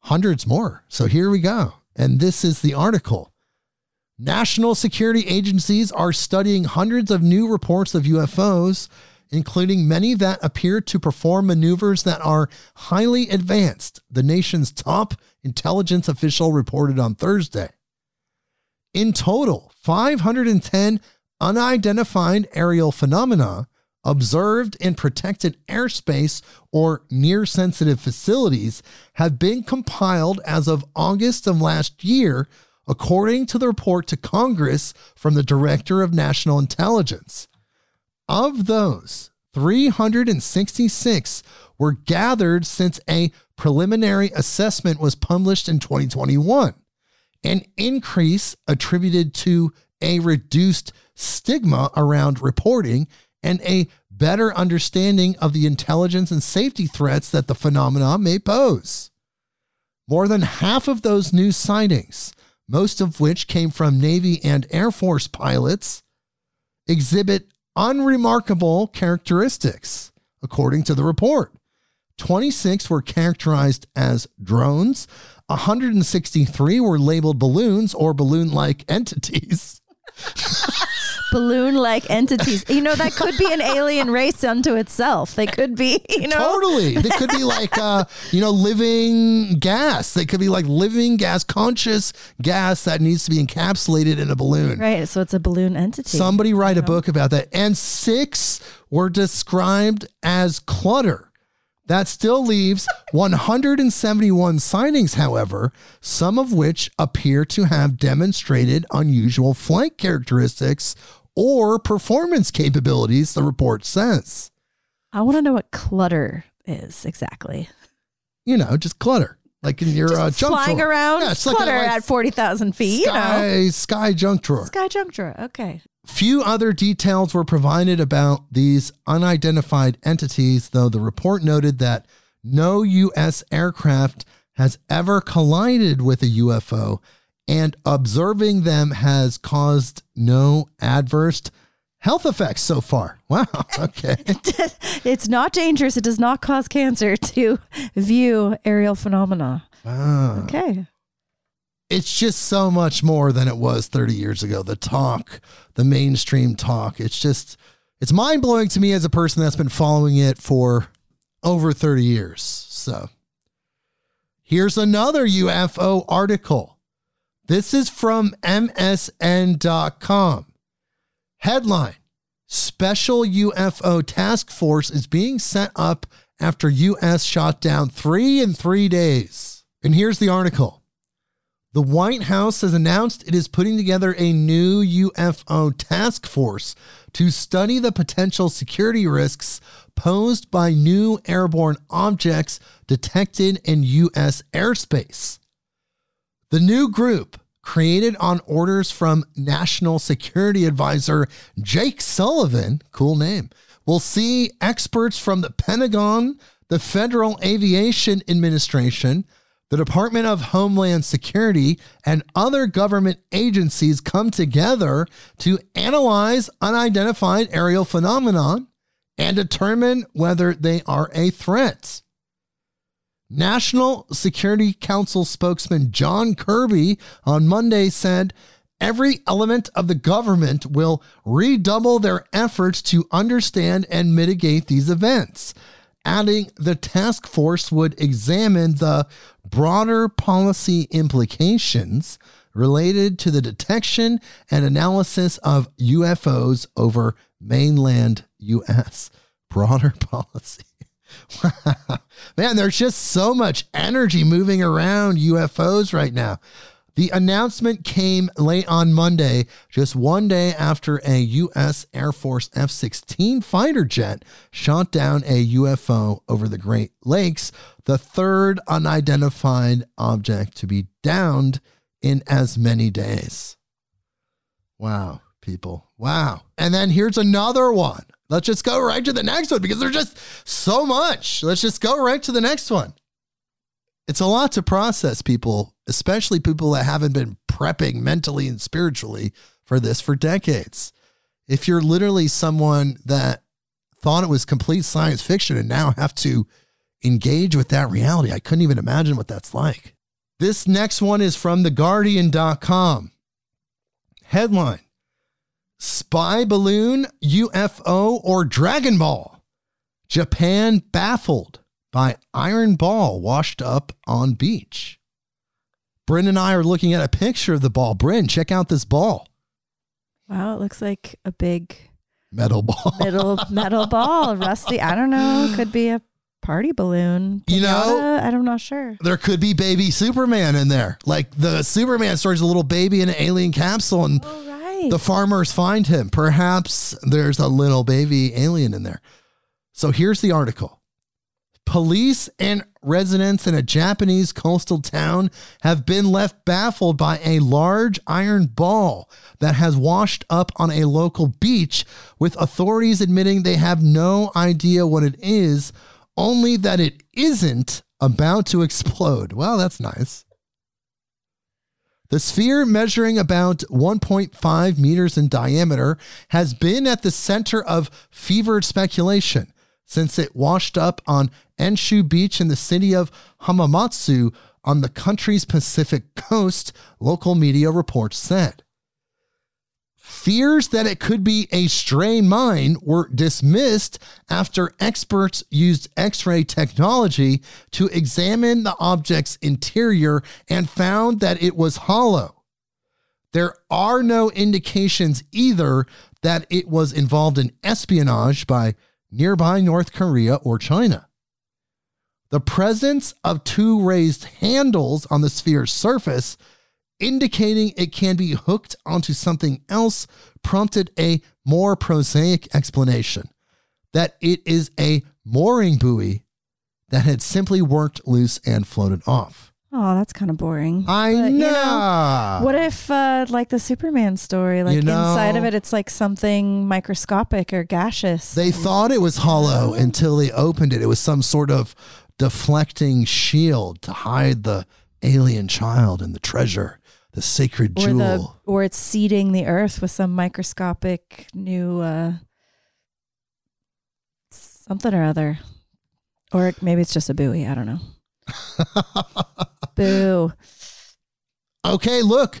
Hundreds more. So here we go. And this is the article. National security agencies are studying hundreds of new reports of UFOs including many that appear to perform maneuvers that are highly advanced, the nation's top intelligence official reported on Thursday. In total, 510 unidentified aerial phenomena observed in protected airspace or near sensitive facilities have been compiled as of August of last year, according to the report to Congress from the Director of National Intelligence. Of those, 366 were gathered since a preliminary assessment was published in 2021, an increase attributed to a reduced stigma around reporting and a better understanding of the intelligence and safety threats that the phenomena may pose. More than half of those new sightings, most of which came from Navy and Air Force pilots, exhibit unremarkable characteristics, according to the report. 26 were characterized as drones, 163 were labeled balloons or balloon like entities. balloon like entities. You know, that could be an alien race unto itself. They could be, you know. Totally. They could be like, uh, you know, living gas. They could be like living gas, conscious gas that needs to be encapsulated in a balloon. Right. So it's a balloon entity. Somebody write a book about that. And six were described as clutter. That still leaves 171 signings, however, some of which appear to have demonstrated unusual flight characteristics or performance capabilities, the report says. I want to know what clutter is exactly. You know, just clutter. Like in your uh, junk flying drawer. around, Yeah, it's like a- clutter like at 40,000 feet. Sky, you know. sky junk drawer. Sky junk drawer. Okay. Few other details were provided about these unidentified entities, though the report noted that no U.S. aircraft has ever collided with a UFO, and observing them has caused no adverse health effects so far. Wow. Okay. it's not dangerous. It does not cause cancer to view aerial phenomena. Wow. Okay. It's just so much more than it was 30 years ago. The talk, the mainstream talk, it's just, it's mind blowing to me as a person that's been following it for over 30 years. So here's another UFO article. This is from MSN.com. Headline Special UFO task force is being set up after US shot down three in three days. And here's the article. The White House has announced it is putting together a new UFO task force to study the potential security risks posed by new airborne objects detected in U.S. airspace. The new group, created on orders from National Security Advisor Jake Sullivan, cool name, will see experts from the Pentagon, the Federal Aviation Administration, the Department of Homeland Security, and other government agencies come together to analyze unidentified aerial phenomenon and determine whether they are a threat. National Security Council spokesman John Kirby on Monday said every element of the government will redouble their efforts to understand and mitigate these events, adding the task force would examine the broader policy implications related to the detection and analysis of UFOs over mainland US. Broader policy. Man, there's just so much energy moving around UFOs right now. The announcement came late on Monday, just one day after a U.S. Air Force F 16 fighter jet shot down a UFO over the Great Lakes, the third unidentified object to be downed in as many days. Wow, people. Wow. And then here's another one. Let's just go right to the next one because there's just so much. Let's just go right to the next one. It's a lot to process, people, especially people that haven't been prepping mentally and spiritually for this for decades. If you're literally someone that thought it was complete science fiction and now have to engage with that reality, I couldn't even imagine what that's like. This next one is from theguardian.com. Headline Spy balloon, UFO, or Dragon Ball? Japan baffled by iron ball washed up on beach. Brynn and I are looking at a picture of the ball. Brynn, check out this ball. Wow, it looks like a big Metal ball. metal metal ball, rusty. I don't know. Could be a party balloon. You know- Pinata? I'm not sure. there could be baby Superman in there. Like the Superman story's a little baby in an alien capsule and Oh right. the farmers find him. Perhaps there's a little baby alien in there. So here's the article. Police and residents in a Japanese coastal town have been left baffled by a large iron ball that has washed up on a local beach, with authorities admitting they have no idea what it is, only that it isn't about to explode. Well, that's nice. The sphere, measuring about 1.5 meters in diameter, has been at the center of fevered speculation since it washed up on Enshu Beach in the city of Hamamatsu on the country's Pacific coast, local media reports said. Fears that it could be a stray mine were dismissed after experts used X ray technology to examine the object's interior and found that it was hollow. There are no indications either that it was involved in espionage by nearby North Korea or China. The presence of two raised handles on the sphere's surface indicating it can be hooked onto something else prompted a more prosaic explanation that it is a mooring buoy that had simply worked loose and floated off. Oh, that's kind of boring. I But, know. you know, What if, uh, like the Superman story, like You know- inside of it, it's like something microscopic or gaseous? They thought it was hollow until they opened it. It was some sort of deflecting shield to hide the alien child and the treasure, the sacred or jewel. the or it's seeding the earth with some microscopic new uh, something or other, or maybe it's just a buoy. I don't know. Boo! okay, look,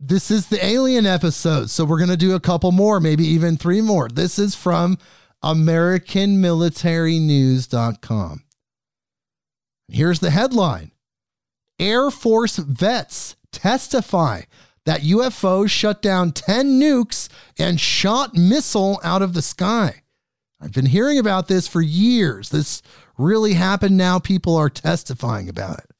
this is the alien episode. So we're going to do a couple more, maybe even three more. This is from AmericanMilitaryNews.com. Here's the headline Air Force vets testify that UFO shut down 10 nukes and shot missile out of the sky. I've been hearing about this for years. This really happened now. People are testifying about it.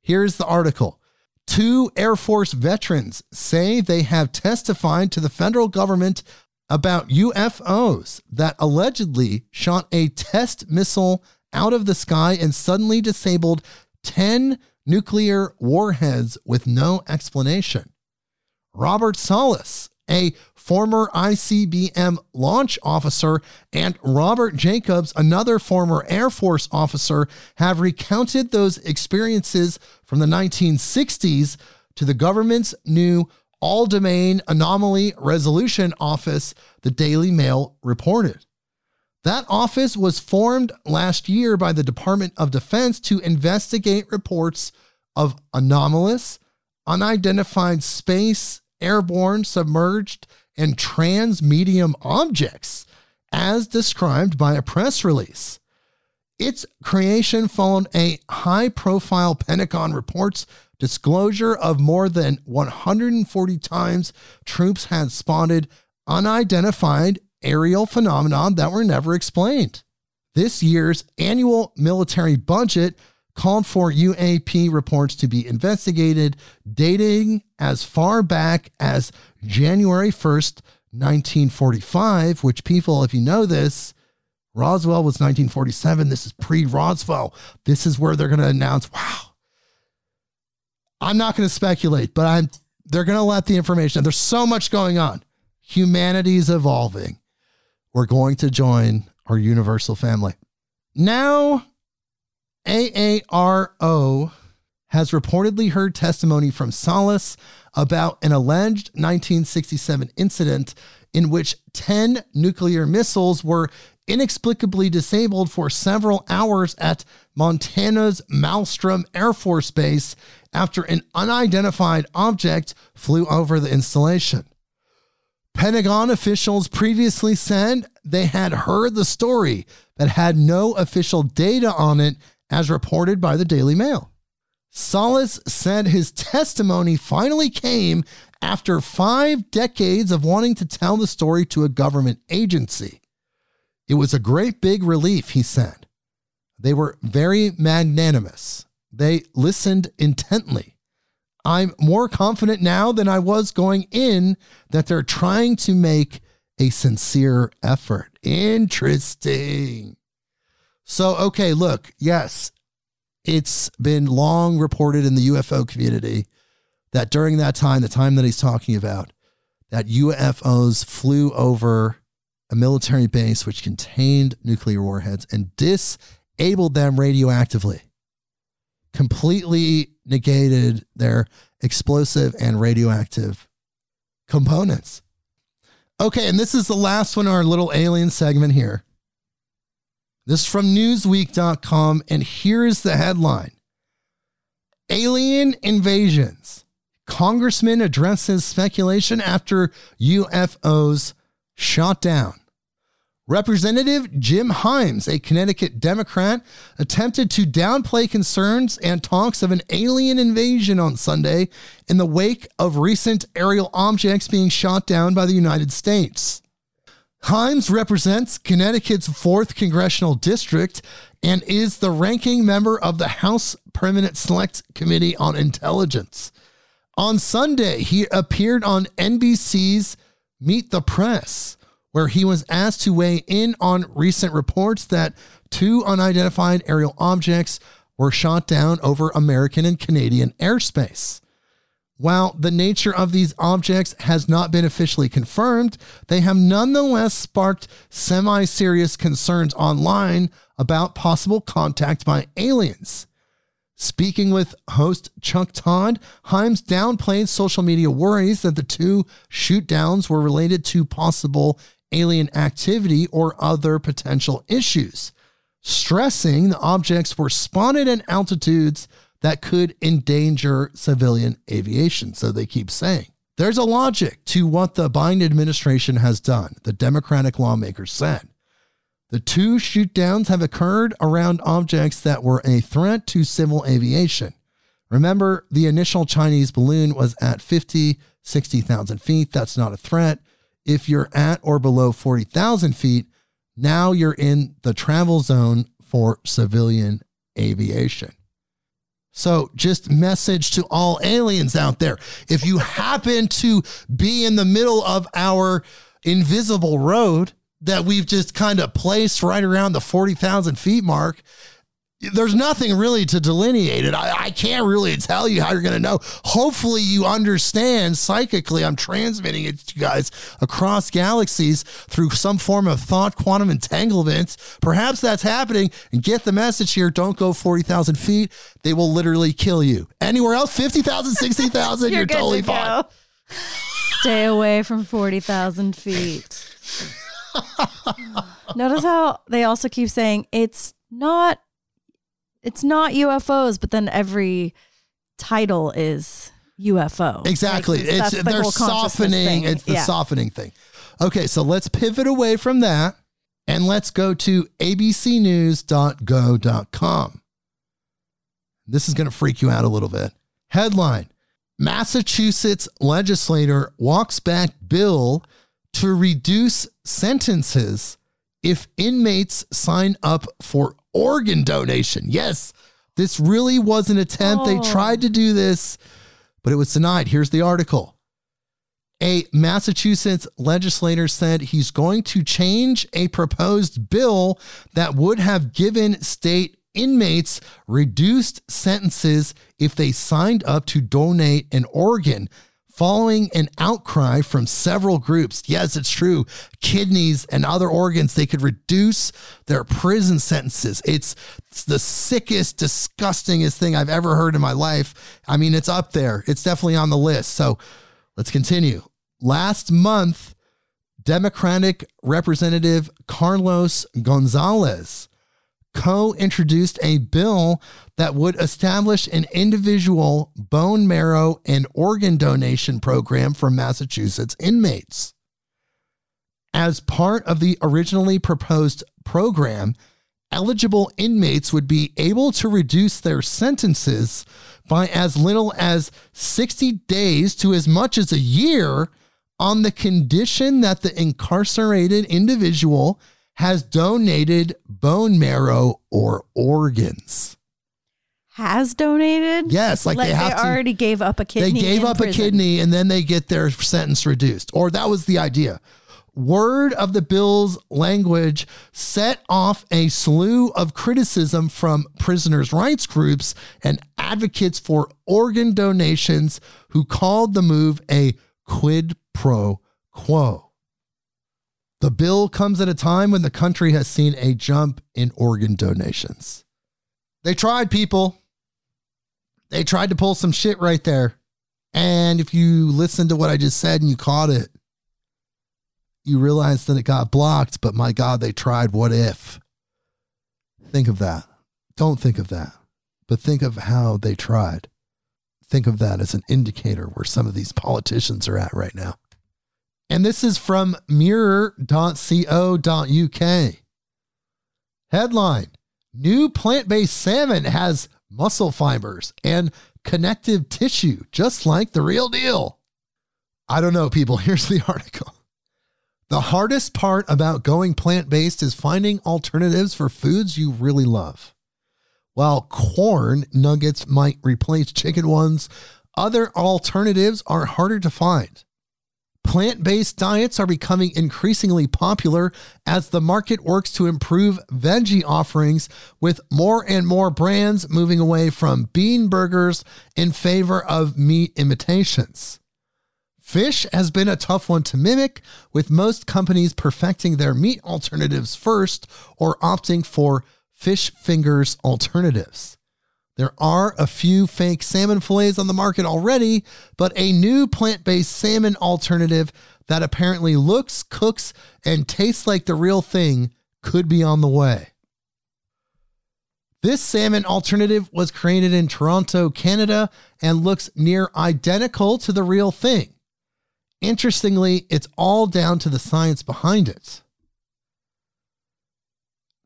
Here's the article. Two Air Force veterans say they have testified to the federal government about UFOs that allegedly shot a test missile out of the sky and suddenly disabled 10 nuclear warheads with no explanation. Robert Salas, a former ICBM launch officer, and Robert Jacobs, another former Air Force officer, have recounted those experiences from the 1960s to the government's new all domain anomaly resolution office, the Daily Mail reported. That office was formed last year by the Department of Defense to investigate reports of anomalous, unidentified space, airborne, submerged, and transmedium objects, as described by a press release. Its creation followed a high profile Pentagon reports disclosure of more than 140 times troops had spotted unidentified aerial phenomenon that were never explained. This year's annual military budget called for UAP reports to be investigated, dating as far back as January 1st, 1945, which people, if you know this, Roswell was 1947. This is pre Roswell. This is where they're going to announce, wow. I'm not going to speculate, but I'm they're going to let the information. There's so much going on. Humanity's evolving. We're going to join our universal family. Now, AARO has reportedly heard testimony from Salas about an alleged 1967 incident in which 10 nuclear missiles were inexplicably disabled for several hours at Montana's Malmstrom Air Force Base after an unidentified object flew over the installation. Pentagon officials previously said they had heard the story but had no official data on it, as reported by the Daily Mail. Salas said his testimony finally came after five decades of wanting to tell the story to a government agency. It was a great big relief, he said. They were very magnanimous. They listened intently. I'm more confident now than I was going in that they're trying to make a sincere effort. Interesting. So, okay, look, yes, it's been long reported in the UFO community that during that time, the time that he's talking about, that UFOs flew over a military base which contained nuclear warheads and disabled them radioactively. Completely negated their explosive and radioactive components. Okay, and this is the last one, our little alien segment here. This is from Newsweek.com, and here's the headline Alien invasions. Congressman addresses speculation after UFOs shot down. Representative Jim Himes, a Connecticut Democrat, attempted to downplay concerns and talks of an alien invasion on Sunday in the wake of recent aerial objects being shot down by the United States. Himes represents Connecticut's 4th Congressional District and is the ranking member of the House Permanent Select Committee on Intelligence. On Sunday, he appeared on NBC's Meet the Press where he was asked to weigh in on recent reports that two unidentified aerial objects were shot down over American and Canadian airspace. While the nature of these objects has not been officially confirmed, they have nonetheless sparked semi serious concerns online about possible contact by aliens. Speaking with host Chuck Todd, Himes downplayed social media worries that the two shoot downs were related to possible alien activity or other potential issues, stressing the objects were spotted at altitudes that could endanger civilian aviation. So they keep saying. There's a logic to what the Biden administration has done, the Democratic lawmakers said. The two shoot downs have occurred around objects that were a threat to civil aviation. Remember, the initial Chinese balloon was at 50, 60,000 feet. That's not a threat. If you're at or below 40,000 feet, now you're in the travel zone for civilian aviation. So, just message to all aliens out there. If you happen to be in the middle of our invisible road that we've just kind of placed right around the 40,000 feet mark, there's nothing really to delineate it. I, I can't really tell you how you're going to know. Hopefully, you understand psychically. I'm transmitting it to you guys across galaxies through some form of thought quantum entanglement. Perhaps that's happening. And get the message here don't go 40,000 feet. They will literally kill you. Anywhere else, 50,000, 60,000, you're, you're totally to fine. Stay away from 40,000 feet. Notice how they also keep saying it's not it's not UFOs, but then every title is UFO. Exactly. Like, it's the they're softening. Thing. It's the yeah. softening thing. Okay, so let's pivot away from that and let's go to abcnews.go.com. This is going to freak you out a little bit. Headline Massachusetts legislator walks back bill to reduce sentences if inmates sign up for organ donation. Yes, this really was an attempt. Oh. They tried to do this, but it was denied. Here's the article. A Massachusetts legislator said he's going to change a proposed bill that would have given state inmates reduced sentences if they signed up to donate an organ following an outcry from several groups. Yes, it's true. Kidneys and other organs, they could reduce their prison sentences. It's, it's the sickest, disgustingest thing I've ever heard in my life. I mean, it's up there. It's definitely on the list. So let's continue. Last month, Democratic Representative Carlos Gonzalez co introduced a bill that would establish an individual bone marrow and organ donation program for Massachusetts inmates. As part of the originally proposed program, eligible inmates would be able to reduce their sentences by as little as 60 days to as much as a year on the condition that the incarcerated individual has donated bone marrow or organs. Has donated? Yes, like, like they, they already gave up a kidney. They gave up prison. a kidney and then they get their sentence reduced. Or that was the idea. Word of the bill's language set off a slew of criticism from prisoners' rights groups and advocates for organ donations who called the move a quid pro quo. The bill comes at a time when the country has seen a jump in organ donations. They tried, people. they tried to pull some shit right there. And if you listen to what I just said and you caught it, you realize that it got blocked, but my God, they tried. What if? Think of that. Don't think of that, but think of how they tried. Think of that as an indicator where some of these politicians are at right now. And this is from mirror.co.uk. Headline New plant based salmon has muscle fibers and connective tissue, just like the real deal. I don't know, people. Here's the article. The hardest part about going plant based is finding alternatives for foods you really love. While corn nuggets might replace chicken ones, other alternatives are harder to find. Plant based diets are becoming increasingly popular as the market works to improve veggie offerings, with more and more brands moving away from bean burgers in favor of meat imitations. Fish has been a tough one to mimic, with most companies perfecting their meat alternatives first or opting for fish fingers alternatives. There are a few fake salmon fillets on the market already, but a new plant based salmon alternative that apparently looks, cooks, and tastes like the real thing could be on the way. This salmon alternative was created in Toronto, Canada, and looks near identical to the real thing. Interestingly, it's all down to the science behind it.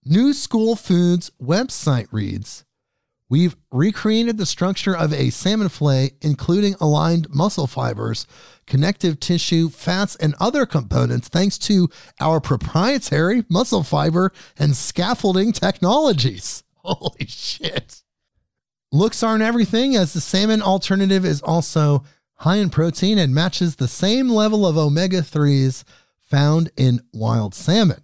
New School Foods website reads We've recreated the structure of a salmon fillet, including aligned muscle fibers, connective tissue, fats, and other components, thanks to our proprietary muscle fiber and scaffolding technologies. Holy shit. Looks aren't everything, as the salmon alternative is also high in protein and matches the same level of omega 3s found in wild salmon.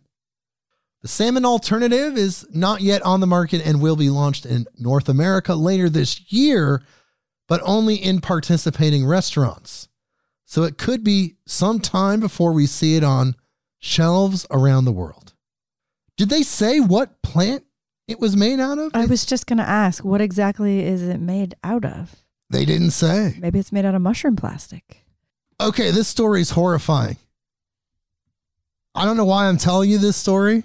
The salmon alternative is not yet on the market and will be launched in North America later this year, but only in participating restaurants. So it could be some time before we see it on shelves around the world. Did they say what plant it was made out of? I was just going to ask, what exactly is it made out of? They didn't say. Maybe it's made out of mushroom plastic. Okay, this story is horrifying. I don't know why I'm telling you this story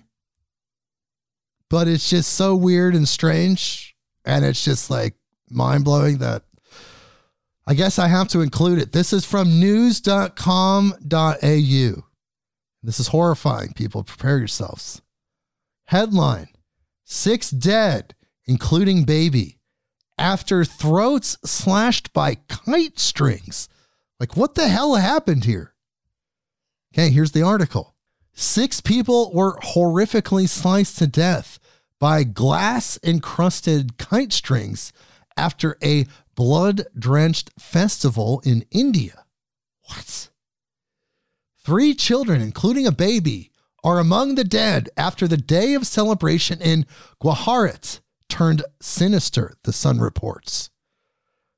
but it's just so weird and strange. And it's just like mind blowing that I guess I have to include it. This is from news.com.au. This is horrifying, people. Prepare yourselves. Headline Six dead, including baby, after throats slashed by kite strings. Like, what the hell happened here? Okay, here's the article. Six people were horrifically sliced to death by glass encrusted kite strings after a blood drenched festival in India. What? Three children, including a baby, are among the dead after the day of celebration in Gujarat turned sinister, the Sun reports.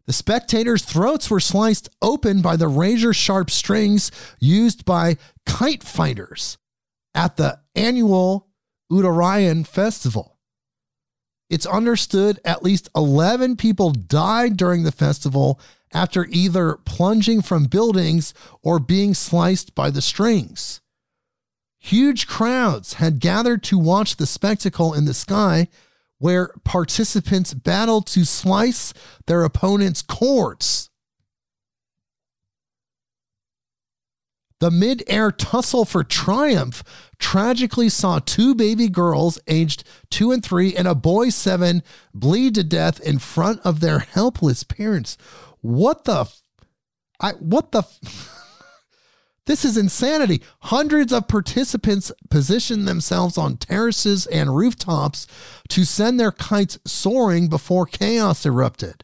The spectators' throats were sliced open by the razor sharp strings used by kite fighters at the annual Uttarayan festival. It's understood at least 11 people died during the festival after either plunging from buildings or being sliced by the strings. Huge crowds had gathered to watch the spectacle in the sky where participants battled to slice their opponent's cords. The mid air tussle for triumph tragically saw two baby girls aged two and three and a boy seven bleed to death in front of their helpless parents. What the? F- I what the? F- this is insanity. Hundreds of participants positioned themselves on terraces and rooftops to send their kites soaring before chaos erupted.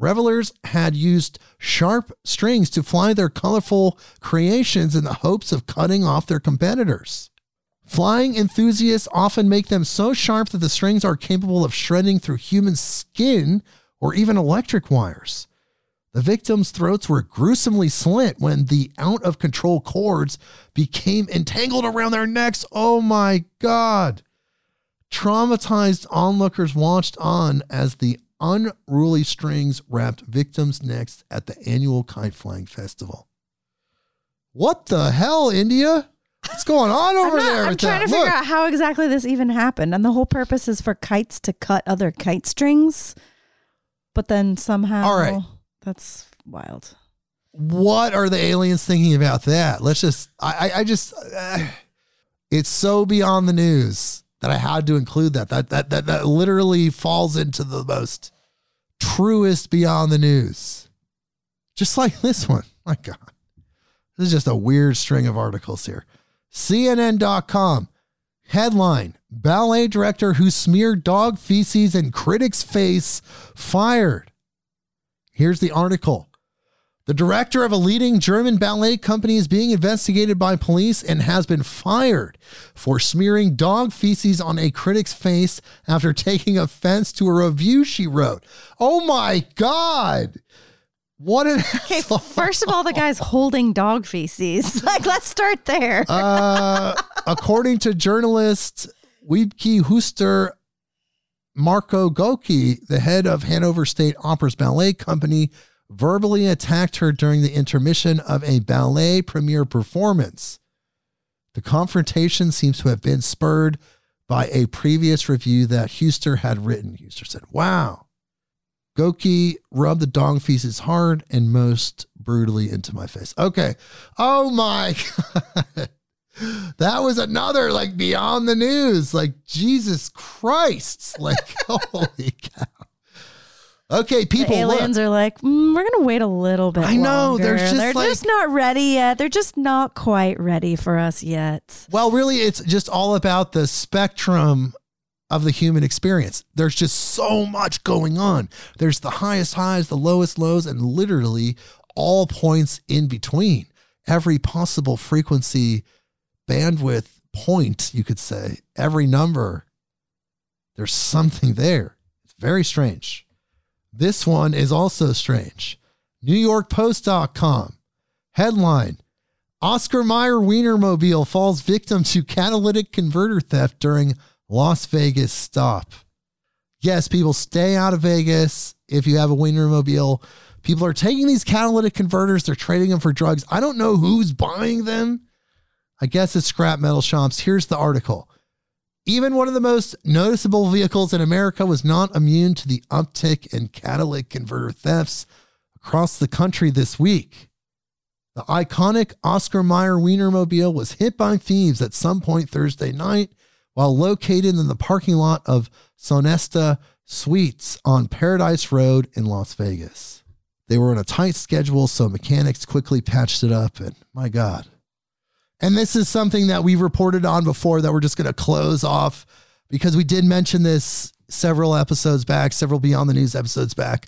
Revelers had used sharp strings to fly their colorful creations in the hopes of cutting off their competitors. Flying enthusiasts often make them so sharp that the strings are capable of shredding through human skin or even electric wires. The victims' throats were gruesomely slit when the out of control cords became entangled around their necks. Oh my God. Traumatized onlookers watched on as the unruly strings wrapped victims' necks at the annual kite flying festival. What the hell, India? What's going on over I'm, not- there? I'm trying that? to figure out how exactly this even happened. And the whole purpose is for kites to cut other kite strings. But then somehow All right. that's wild. what are the aliens thinking about that? Let's just, I, I, I just, uh, it's so beyond the news that I had to include that. That, that, that, that literally falls into the most truest beyond the news. Just like this one. My God. This is just a weird string of articles here. CNN.com headline Ballet director who smeared dog feces in critic's face fired. Here's the article. The director of a leading German ballet company is being investigated by police and has been fired for smearing dog feces on a critic's face after taking offense to a review she wrote. Oh my God. What an Okay, asshole. first of all, the guy's holding dog feces. Like, let's start there. Uh, according to journalist Wiebke Huster, Marco Goecke, the head of Hanover State Opera's ballet company, verbally attacked her during the intermission of a ballet premiere performance. The confrontation seems to have been spurred by a previous review that Huster had written. Huster said, Wow. Goecke rubbed the dog feces hard and most brutally into my face. Okay. Oh my God. That was another like beyond the news. Like Jesus Christ. Like holy cow. Okay, people. the aliens look. are like, mm, we're gonna wait a little bit. I know, longer. they're just they're like- just not ready yet. They're just not quite ready for us yet. Well, really, it's just all about the spectrum of the human experience. There's just so much going on. There's the highest highs, the lowest lows, and literally all points in between. Every possible frequency, bandwidth point, you could say, every number, there's something there. It's very strange. This one is also strange. NewYorkPost.com headline Oscar Mayer Wienermobile falls victim to catalytic converter theft during Las Vegas stop. Yes, people stay out of Vegas if you have a Wienermobile. People are taking these catalytic converters, they're trading them for drugs. I don't know who's buying them. I guess it's scrap metal shops. Here's the article. Even one of the most noticeable vehicles in America was not immune to the uptick in catalytic converter thefts across the country this week. The iconic Oscar Mayer Wienermobile was hit by thieves at some point Thursday night while located in the parking lot of Sonesta Suites on Paradise Road in Las Vegas. They were on a tight schedule, so mechanics quickly patched it up, and my God. And this is something that we've reported on before that we're just going to close off because we did mention this several episodes back, several Beyond the News episodes back.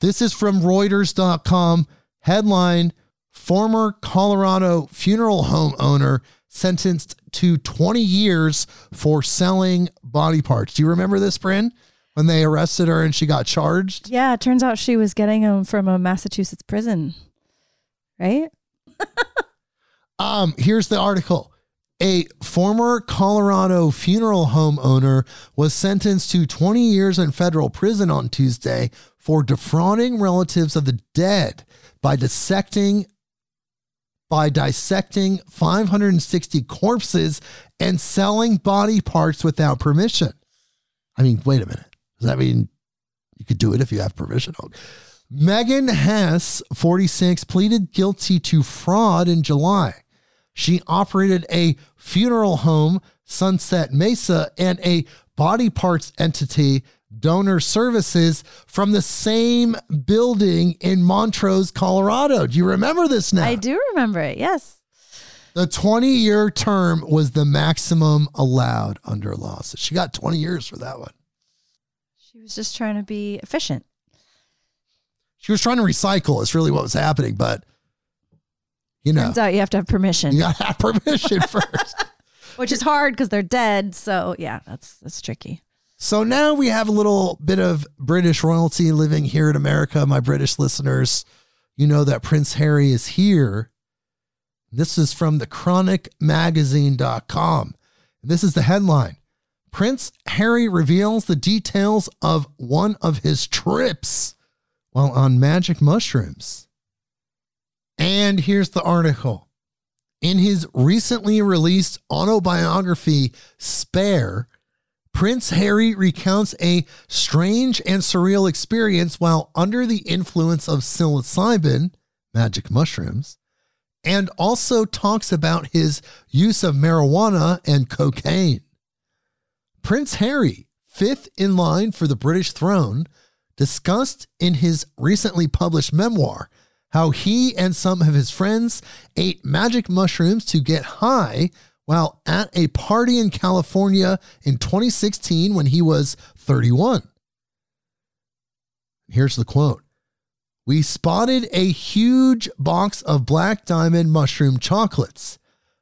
This is from Reuters.com. Headline Former Colorado funeral home owner sentenced to 20 years for selling body parts. Do you remember this, Brynn? When they arrested her and she got charged? Yeah, it turns out she was getting them from a Massachusetts prison, right? Um, here's the article. A former Colorado funeral home owner was sentenced to 20 years in federal prison on Tuesday for defrauding relatives of the dead by dissecting by dissecting 560 corpses and selling body parts without permission. I mean, wait a minute. Does that mean you could do it if you have permission? Megan Hess, 46, pleaded guilty to fraud in July. She operated a funeral home, Sunset Mesa, and a body parts entity, Donor Services, from the same building in Montrose, Colorado. Do you remember this now? I do remember it. Yes. The 20 year term was the maximum allowed under law. So she got 20 years for that one. She was just trying to be efficient. She was trying to recycle, is really what was happening. But, you know, Turns out you have to have permission, you got to have permission first. which is hard because they're dead. So yeah, that's that's tricky. So now we have a little bit of British royalty living here in America. My British listeners, you know that Prince Harry is here. This is from the chronicmagazine.com. This is the headline Prince Harry reveals the details of one of his trips while on magic mushrooms. And here's the article. In his recently released autobiography, Spare, Prince Harry recounts a strange and surreal experience while under the influence of psilocybin, magic mushrooms, and also talks about his use of marijuana and cocaine. Prince Harry, fifth in line for the British throne, discussed in his recently published memoir how he and some of his friends ate magic mushrooms to get high while at a party in California in 2016 when he was 31. Here's the quote We spotted a huge box of black diamond mushroom chocolates.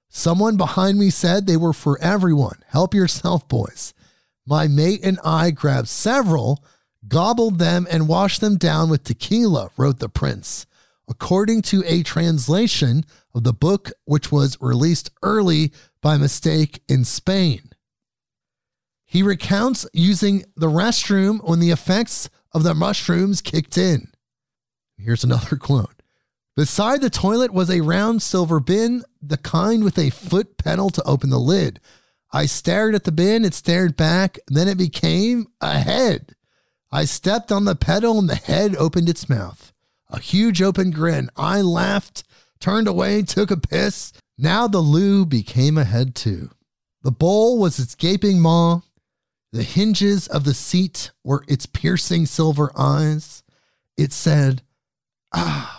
Someone behind me said they were for everyone. Help yourself, boys. My mate and I grabbed several, gobbled them, and washed them down with tequila, wrote the prince, according to a translation of the book, which was released early by mistake in Spain. He recounts using the restroom when the effects of the mushrooms kicked in. Here's another quote. Beside the toilet was a round silver bin, the kind with a foot pedal to open the lid. I stared at the bin, it stared back, then it became a head. I stepped on the pedal and the head opened its mouth. A huge open grin. I laughed, turned away, took a piss. Now the loo became a head too. The bowl was its gaping maw. The hinges of the seat were its piercing silver eyes. It said, Ah.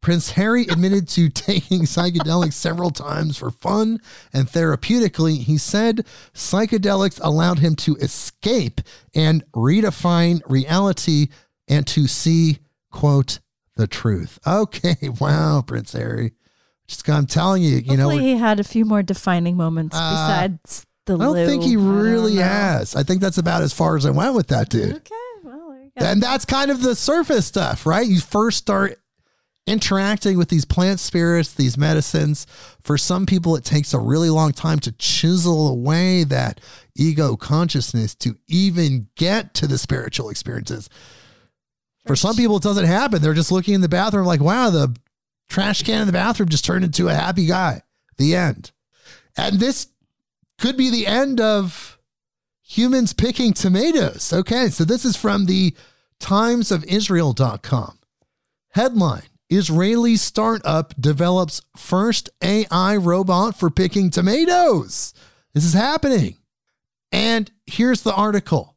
Prince Harry admitted to taking psychedelics several times for fun and therapeutically. He said psychedelics allowed him to escape and redefine reality and to see, quote, the truth. Okay, wow, Prince Harry. Just I'm telling you, you Hopefully know, he had a few more defining moments Uh, besides the I don't loo. think he really know. has. I think that's about as far as I went with that dude. Okay, well, there you go. And that's kind of the surface stuff, right? You first start interacting with these plant spirits, these medicines. For some people, it takes a really long time to chisel away that ego consciousness to even get to the spiritual experiences. For some people, it doesn't happen. They're just looking in the bathroom like, wow, the trash can in the bathroom just turned into a happy guy. The end. And this could be the end of humans picking tomatoes. Okay, so this is from the timesofisrael.com. Headline Israeli startup develops first AI robot for picking tomatoes. This is happening. And here's the article.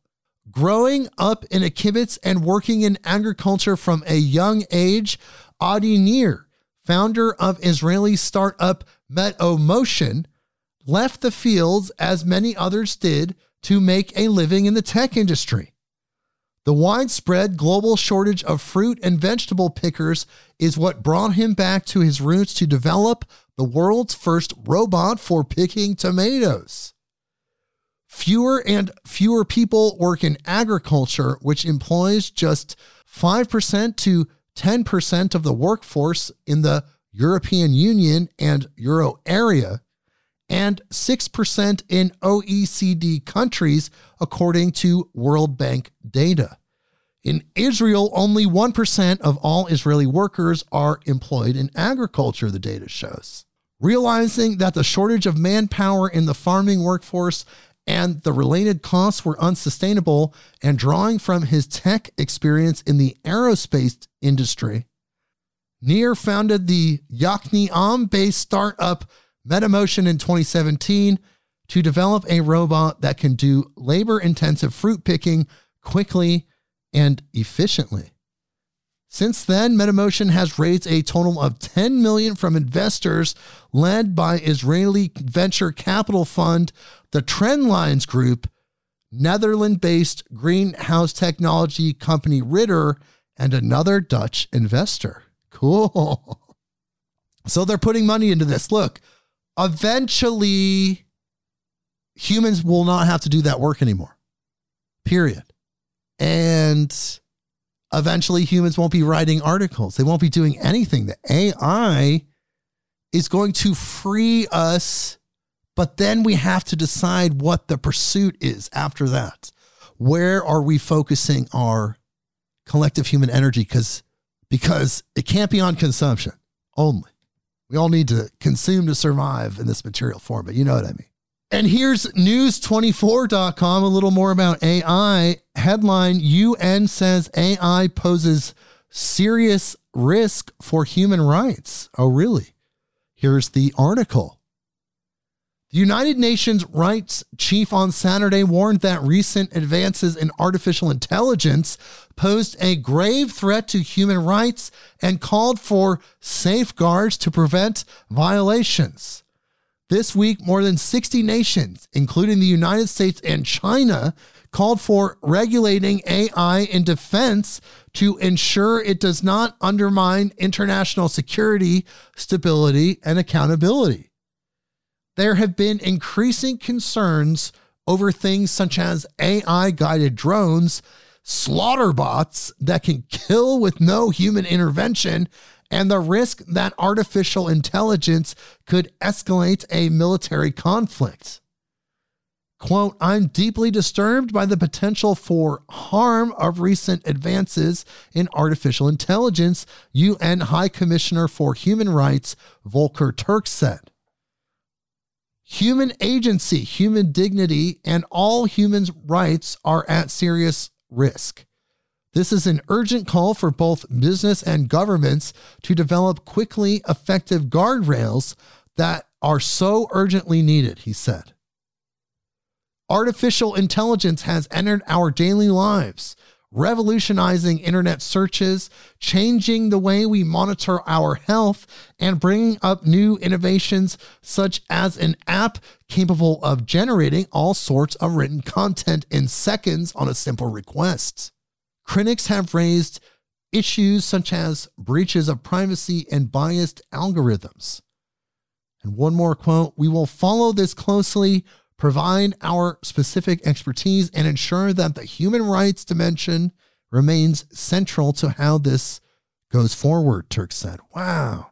Growing up in a kibbutz and working in agriculture from a young age, Adi Nir, founder of Israeli startup MetoMotion, left the fields as many others did to make a living in the tech industry. The widespread global shortage of fruit and vegetable pickers is what brought him back to his roots to develop the world's first robot for picking tomatoes. Fewer and fewer people work in agriculture, which employs just 5% to 10% of the workforce in the European Union and Euro area, and 6% in OECD countries, according to World Bank data. In Israel, only 1% of all Israeli workers are employed in agriculture, the data shows. Realizing that the shortage of manpower in the farming workforce and the related costs were unsustainable, and drawing from his tech experience in the aerospace industry, Nir founded the Yakni based startup MetoMotion in 2017 to develop a robot that can do labor intensive fruit picking quickly and efficiently. Since then, MetoMotion has raised a total of 10 million from investors led by Israeli venture capital fund, the Trendlines Group, Netherlands-based greenhouse technology company Ridder, and another Dutch investor. Cool. So they're putting money into this. Look, eventually humans will not have to do that work anymore. Period. And eventually humans won't be writing articles. They won't be doing anything. The AI is going to free us But then we have to decide what the pursuit is after that. Where are we focusing our collective human energy? Because because it can't be on consumption only. We all need to consume to survive in this material form, but you know what I mean. And here's news24.com, a little more about AI. Headline UN says AI poses serious risk for human rights. Oh, really? Here's the article. The United Nations rights chief on Saturday warned that recent advances in artificial intelligence posed a grave threat to human rights and called for safeguards to prevent violations. This week, more than 60 nations, including the United States and China, called for regulating AI in defense to ensure it does not undermine international security, stability, and accountability. There have been increasing concerns over things such as AI guided drones, slaughter bots that can kill with no human intervention, and the risk that artificial intelligence could escalate a military conflict. Quote, I'm deeply disturbed by the potential for harm of recent advances in artificial intelligence, UN High Commissioner for Human Rights Volker Turk said. Human agency, human dignity, and all humans' rights are at serious risk. This is an urgent call for both business and governments to develop quickly effective guardrails that are so urgently needed, he said. Artificial intelligence has entered our daily lives, revolutionizing internet searches, changing the way we monitor our health, and bringing up new innovations such as an app capable of generating all sorts of written content in seconds on a simple request. Critics have raised issues such as breaches of privacy and biased algorithms. And one more quote We will follow this closely provide our specific expertise, and ensure that the human rights dimension remains central to how this goes forward, Turk said. Wow.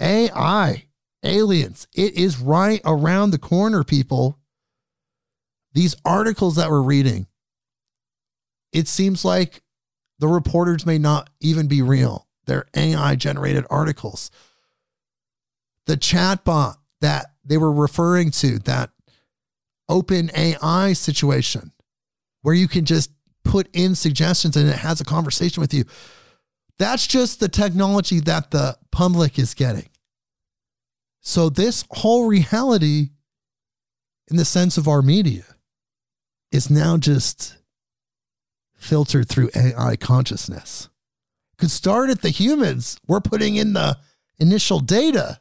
AI, aliens, it is right around the corner, people. These articles that we're reading, it seems like the reporters may not even be real. They're AI generated articles. The chatbot that they were referring to that open AI situation where you can just put in suggestions and it has a conversation with you. That's just the technology that the public is getting. So, this whole reality, in the sense of our media, is now just filtered through AI consciousness. Could start at the humans. We're putting in the initial data,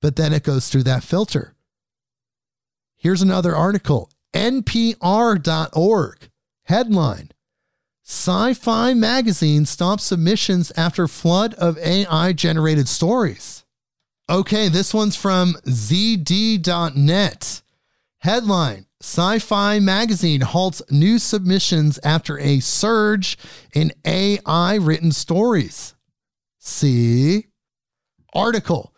but then it goes through that filter. Here's another article NPR.org. Headline Sci Fi Magazine stops submissions after flood of AI generated stories. Okay, this one's from ZD.net. Headline Sci Fi Magazine halts new submissions after a surge in AI written stories. See? Article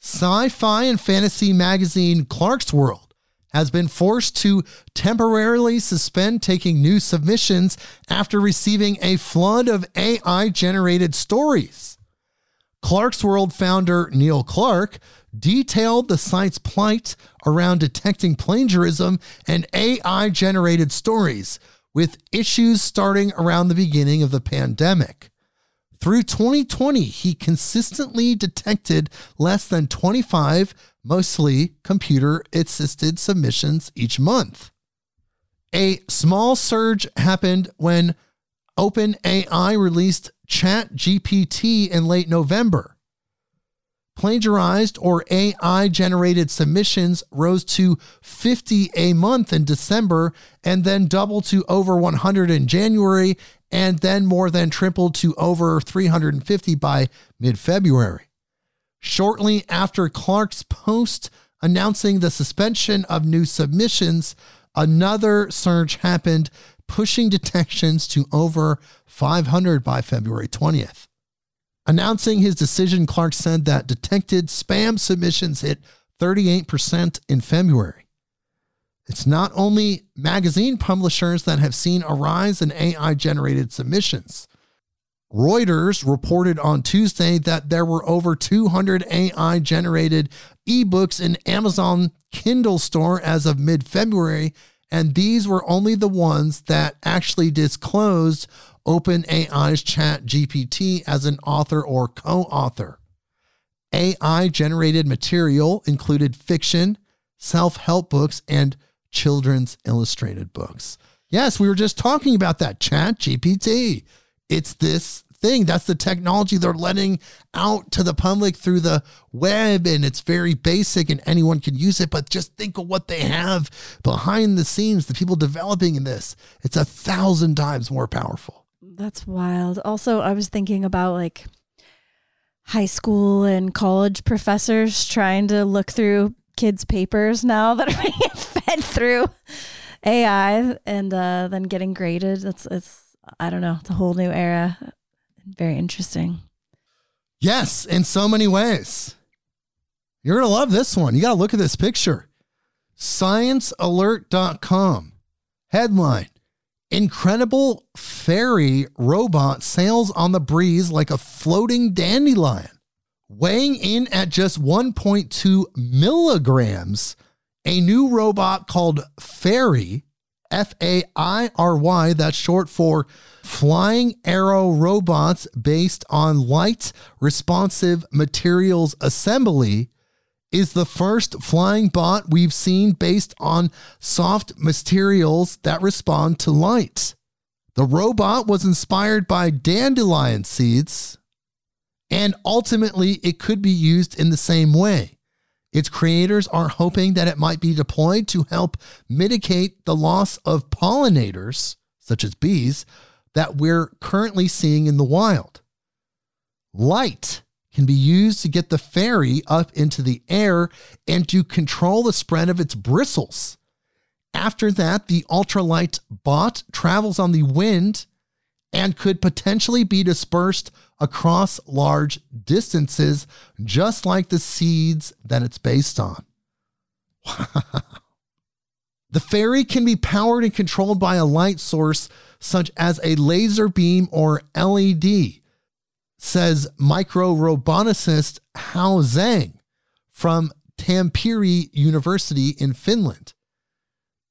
Sci Fi and Fantasy Magazine Clarkesworld has been forced to temporarily suspend taking new submissions after receiving a flood of AI generated stories. Clarkesworld founder Neil Clarke detailed the site's plight around detecting plagiarism and AI generated stories, with issues starting around the beginning of the pandemic. Through 2020, he consistently detected less than 25 mostly computer assisted submissions each month. A small surge happened when OpenAI released ChatGPT in late November. Plagiarized or AI generated submissions rose to 50 a month in December and then doubled to over 100 in January and then more than tripled to over 350 by mid February. Shortly after Clarke's post announcing the suspension of new submissions, another surge happened, pushing detections to over 500 by February 20th. Announcing his decision, Clarke said that detected spam submissions hit 38% in February. It's not only magazine publishers that have seen a rise in AI generated submissions. Reuters reported on Tuesday that there were over 200 AI generated ebooks in Amazon Kindle store as of mid February, and these were only the ones that actually disclosed OpenAI's Chat GPT as an author or co author. AI generated material included fiction, self help books, and children's illustrated books. Yes, we were just talking about that Chat GPT. It's this thing. That's the technology they're letting out to the public through the web, and it's very basic and anyone can use it. But just think of what they have behind the scenes, the people developing in this. It's a thousand times more powerful. That's wild. Also, I was thinking about like high school and college professors trying to look through kids' papers now that are being fed through AI and uh, then getting graded. It's it's I don't know. It's a whole new era. Very interesting. Yes, in so many ways. You're to love this one. You got to look at this picture. ScienceAlert.com headline Incredible fairy robot sails on the breeze like a floating dandelion. Weighing in at just 1.2 milligrams, a new robot called Fairy, F A I R Y, that's short for Flying Aero Robots based on light responsive materials assembly, is the first flying bot we've seen based on soft materials that respond to light. The robot was inspired by dandelion seeds, and ultimately it could be used in the same way. Its creators are hoping that it might be deployed to help mitigate the loss of pollinators, such as bees, that we're currently seeing in the wild. Light can be used to get the fairy up into the air and to control the spread of its bristles. After that, the ultralight bot travels on the wind and could potentially be dispersed across large distances, just like the seeds that it's based on. the fairy can be powered and controlled by a light source such as a laser beam or LED, says micro roboticist Hao Zhang from Tampere University in Finland.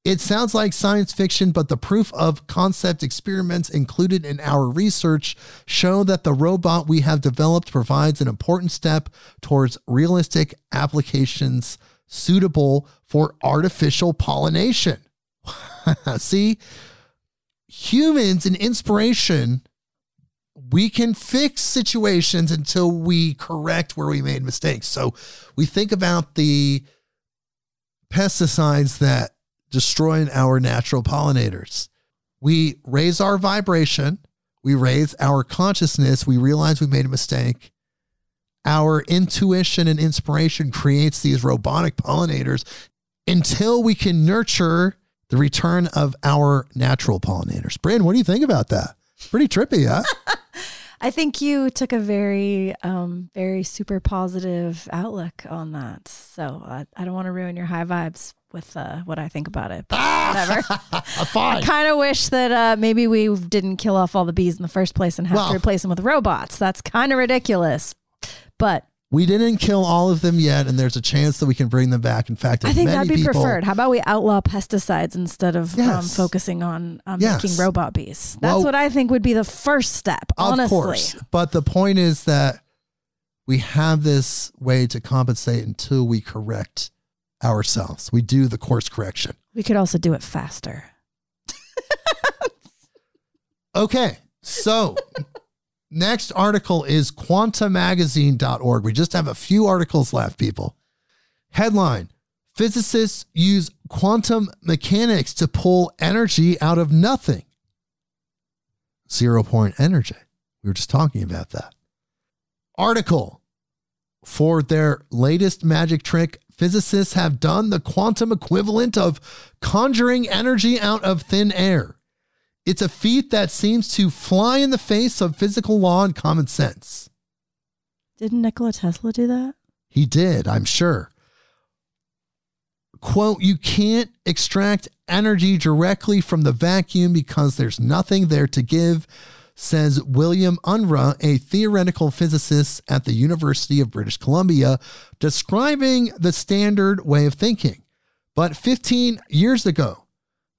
It sounds like science fiction, but the proof of concept experiments included in our research show that the robot we have developed provides an important step towards realistic applications suitable for artificial pollination. See, humans and inspiration, we can fix situations until we correct where we made mistakes. So we think about the pesticides that destroy our natural pollinators. We raise our vibration, we raise our consciousness, we realize we made a mistake. Our intuition and inspiration creates these robotic pollinators until we can nurture the return of our natural pollinators. Brynn, what do you think about that? Pretty trippy, huh? I think you took a very, um, very super positive outlook on that. So uh, I don't want to ruin your high vibes with uh, what I think about it. But whatever. Fine. I kind of wish that uh, maybe we didn't kill off all the bees in the first place and have Well- to replace them with robots. That's kind of ridiculous. But we didn't kill all of them yet, and there's a chance that we can bring them back. In fact, I think many that'd be people, preferred. How about we outlaw pesticides instead of um, focusing on um, Yes. making robot bees? That's Well- what I think would be the first step. Of honestly, course. But the point is that we have this way to compensate until we correct ourselves. We do the course correction. we could also do it faster. Okay. So next article is quantamagazine.org. We just have a few articles left, people. Headline Physicists use quantum mechanics to pull energy out of nothing. Zero point energy. We were just talking about that. Article For their latest magic trick, physicists have done the quantum equivalent of conjuring energy out of thin air. It's a feat that seems to fly in the face of physical law and common sense. Didn't Nikola Tesla do that? He did, I'm sure. quote, you can't extract energy directly from the vacuum because there's nothing there to give, says William Unruh, a theoretical physicist at the University of British Columbia, describing the standard way of thinking. But 15 years ago,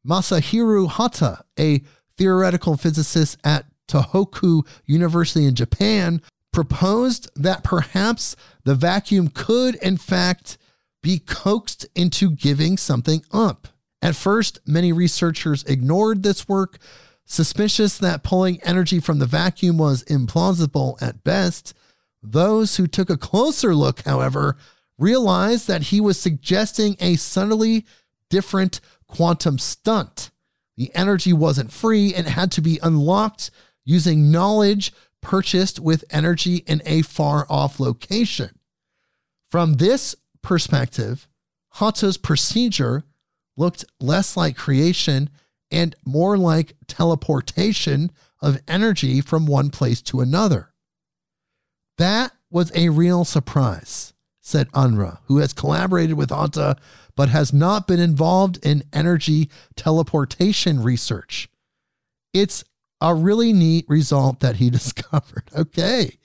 Masahiro Hotta, a theoretical physicist at Tohoku University in Japan, proposed that perhaps the vacuum could, in fact, be coaxed into giving something up. At first, many researchers ignored this work, suspicious that pulling energy from the vacuum was implausible at best. Those who took a closer look, however, realized that he was suggesting a subtly different quantum stunt. The energy wasn't free and had to be unlocked using knowledge purchased with energy in a far off location. From this perspective, Hotta's procedure looked less like creation and more like teleportation of energy from one place to another. That was a real surprise, said Unruh, who has collaborated with Hotta but has not been involved in energy teleportation research. It's a really neat result that he discovered. Okay.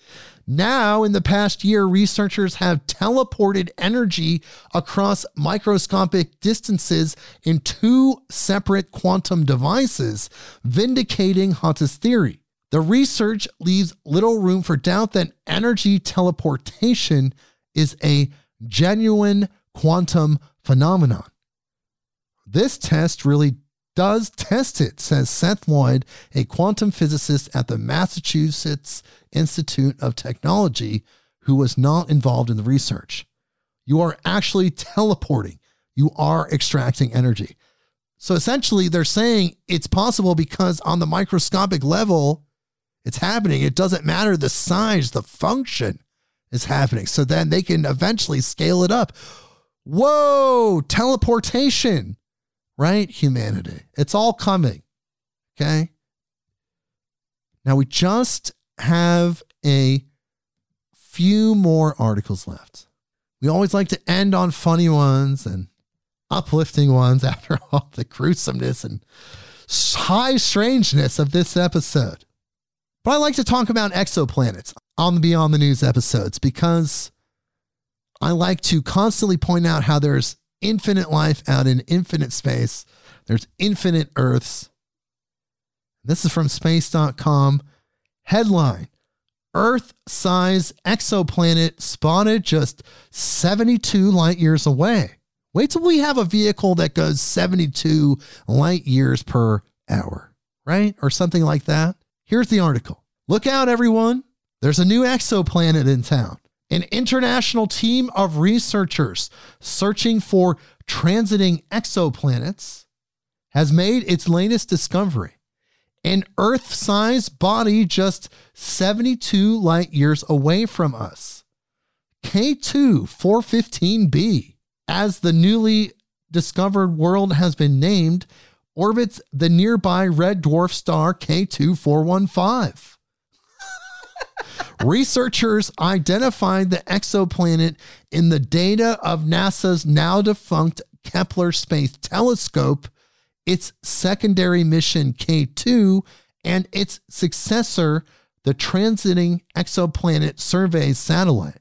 Now, in the past year, researchers have teleported energy across microscopic distances in two separate quantum devices, vindicating Hotta's theory. The research leaves little room for doubt that energy teleportation is a genuine quantum phenomenon. This test really does test it, says Seth Lloyd, a quantum physicist at the Massachusetts Institute of Technology, who was not involved in the research. You are actually teleporting, you are extracting energy. So essentially, they're saying it's possible because on the microscopic level, it's happening. It doesn't matter the size, the function is happening. So then they can eventually scale it up. Whoa, teleportation right? Humanity. It's all coming. Okay. Now we just have a few more articles left. We always like to end on funny ones and uplifting ones after all the gruesomeness and high strangeness of this episode. But I like to talk about exoplanets on the Beyond the News episodes because I like to constantly point out how there's infinite life out in infinite space. There's infinite Earths. This is from space.com. Headline Earth size exoplanet spotted just 72 light years away. Wait till we have a vehicle that goes 72 light years per hour, right? Or something like that. Here's the article. Look out, everyone. There's a new exoplanet in town. An international team of researchers searching for transiting exoplanets has made its latest discovery an Earth sized body just 72 light years away from us. K2 415b, as the newly discovered world has been named, orbits the nearby red dwarf star K2 415. Researchers identified the exoplanet in the data of NASA's now defunct Kepler Space Telescope, its secondary mission K2, and its successor, the Transiting Exoplanet Survey Satellite.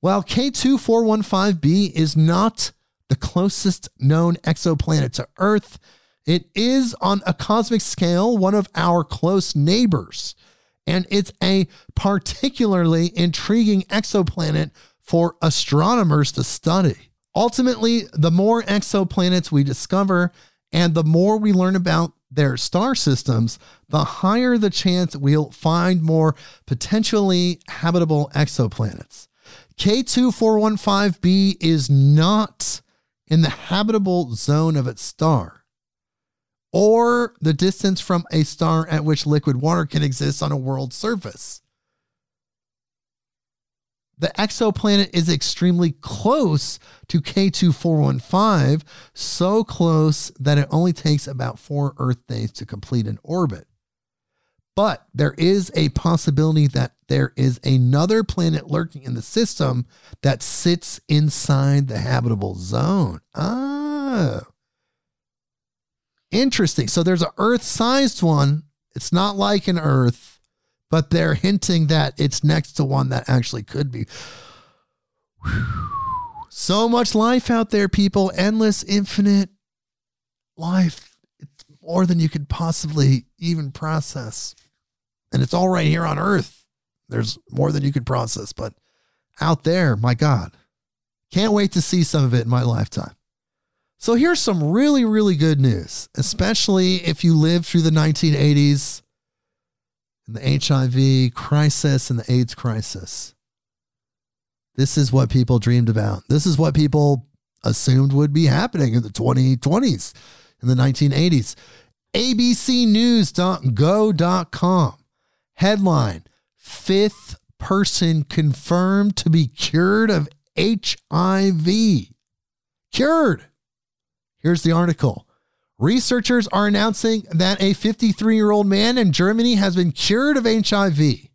While K2415b is not the closest known exoplanet to Earth, it is on a cosmic scale one of our close neighbors and it's a particularly intriguing exoplanet for astronomers to study. Ultimately, the more exoplanets we discover and the more we learn about their star systems, the higher the chance we'll find more potentially habitable exoplanets. K2415b is not in the habitable zone of its star or the distance from a star at which liquid water can exist on a world surface. The exoplanet is extremely close to K2415, so close that it only takes about four Earth days to complete an orbit. But there is a possibility that there is another planet lurking in the system that sits inside the habitable zone. Oh. Interesting. So there's an Earth sized one. It's not like an Earth, but they're hinting that it's next to one that actually could be. Whew. So much life out there, people. Endless, infinite life. It's more than you could possibly even process. And it's all right here on Earth. There's more than you could process, but out there, my God, can't wait to see some of it in my lifetime. So here's some really, really good news, especially if you lived through the 1980s and the HIV crisis and the AIDS crisis. This is what people dreamed about. This is what people assumed would be happening in the 2020s, in the 1980s. ABCnews.go.com headline Fifth person confirmed to be cured of HIV. Cured. Here's the article. Researchers are announcing that a 53 year old man in Germany has been cured of HIV.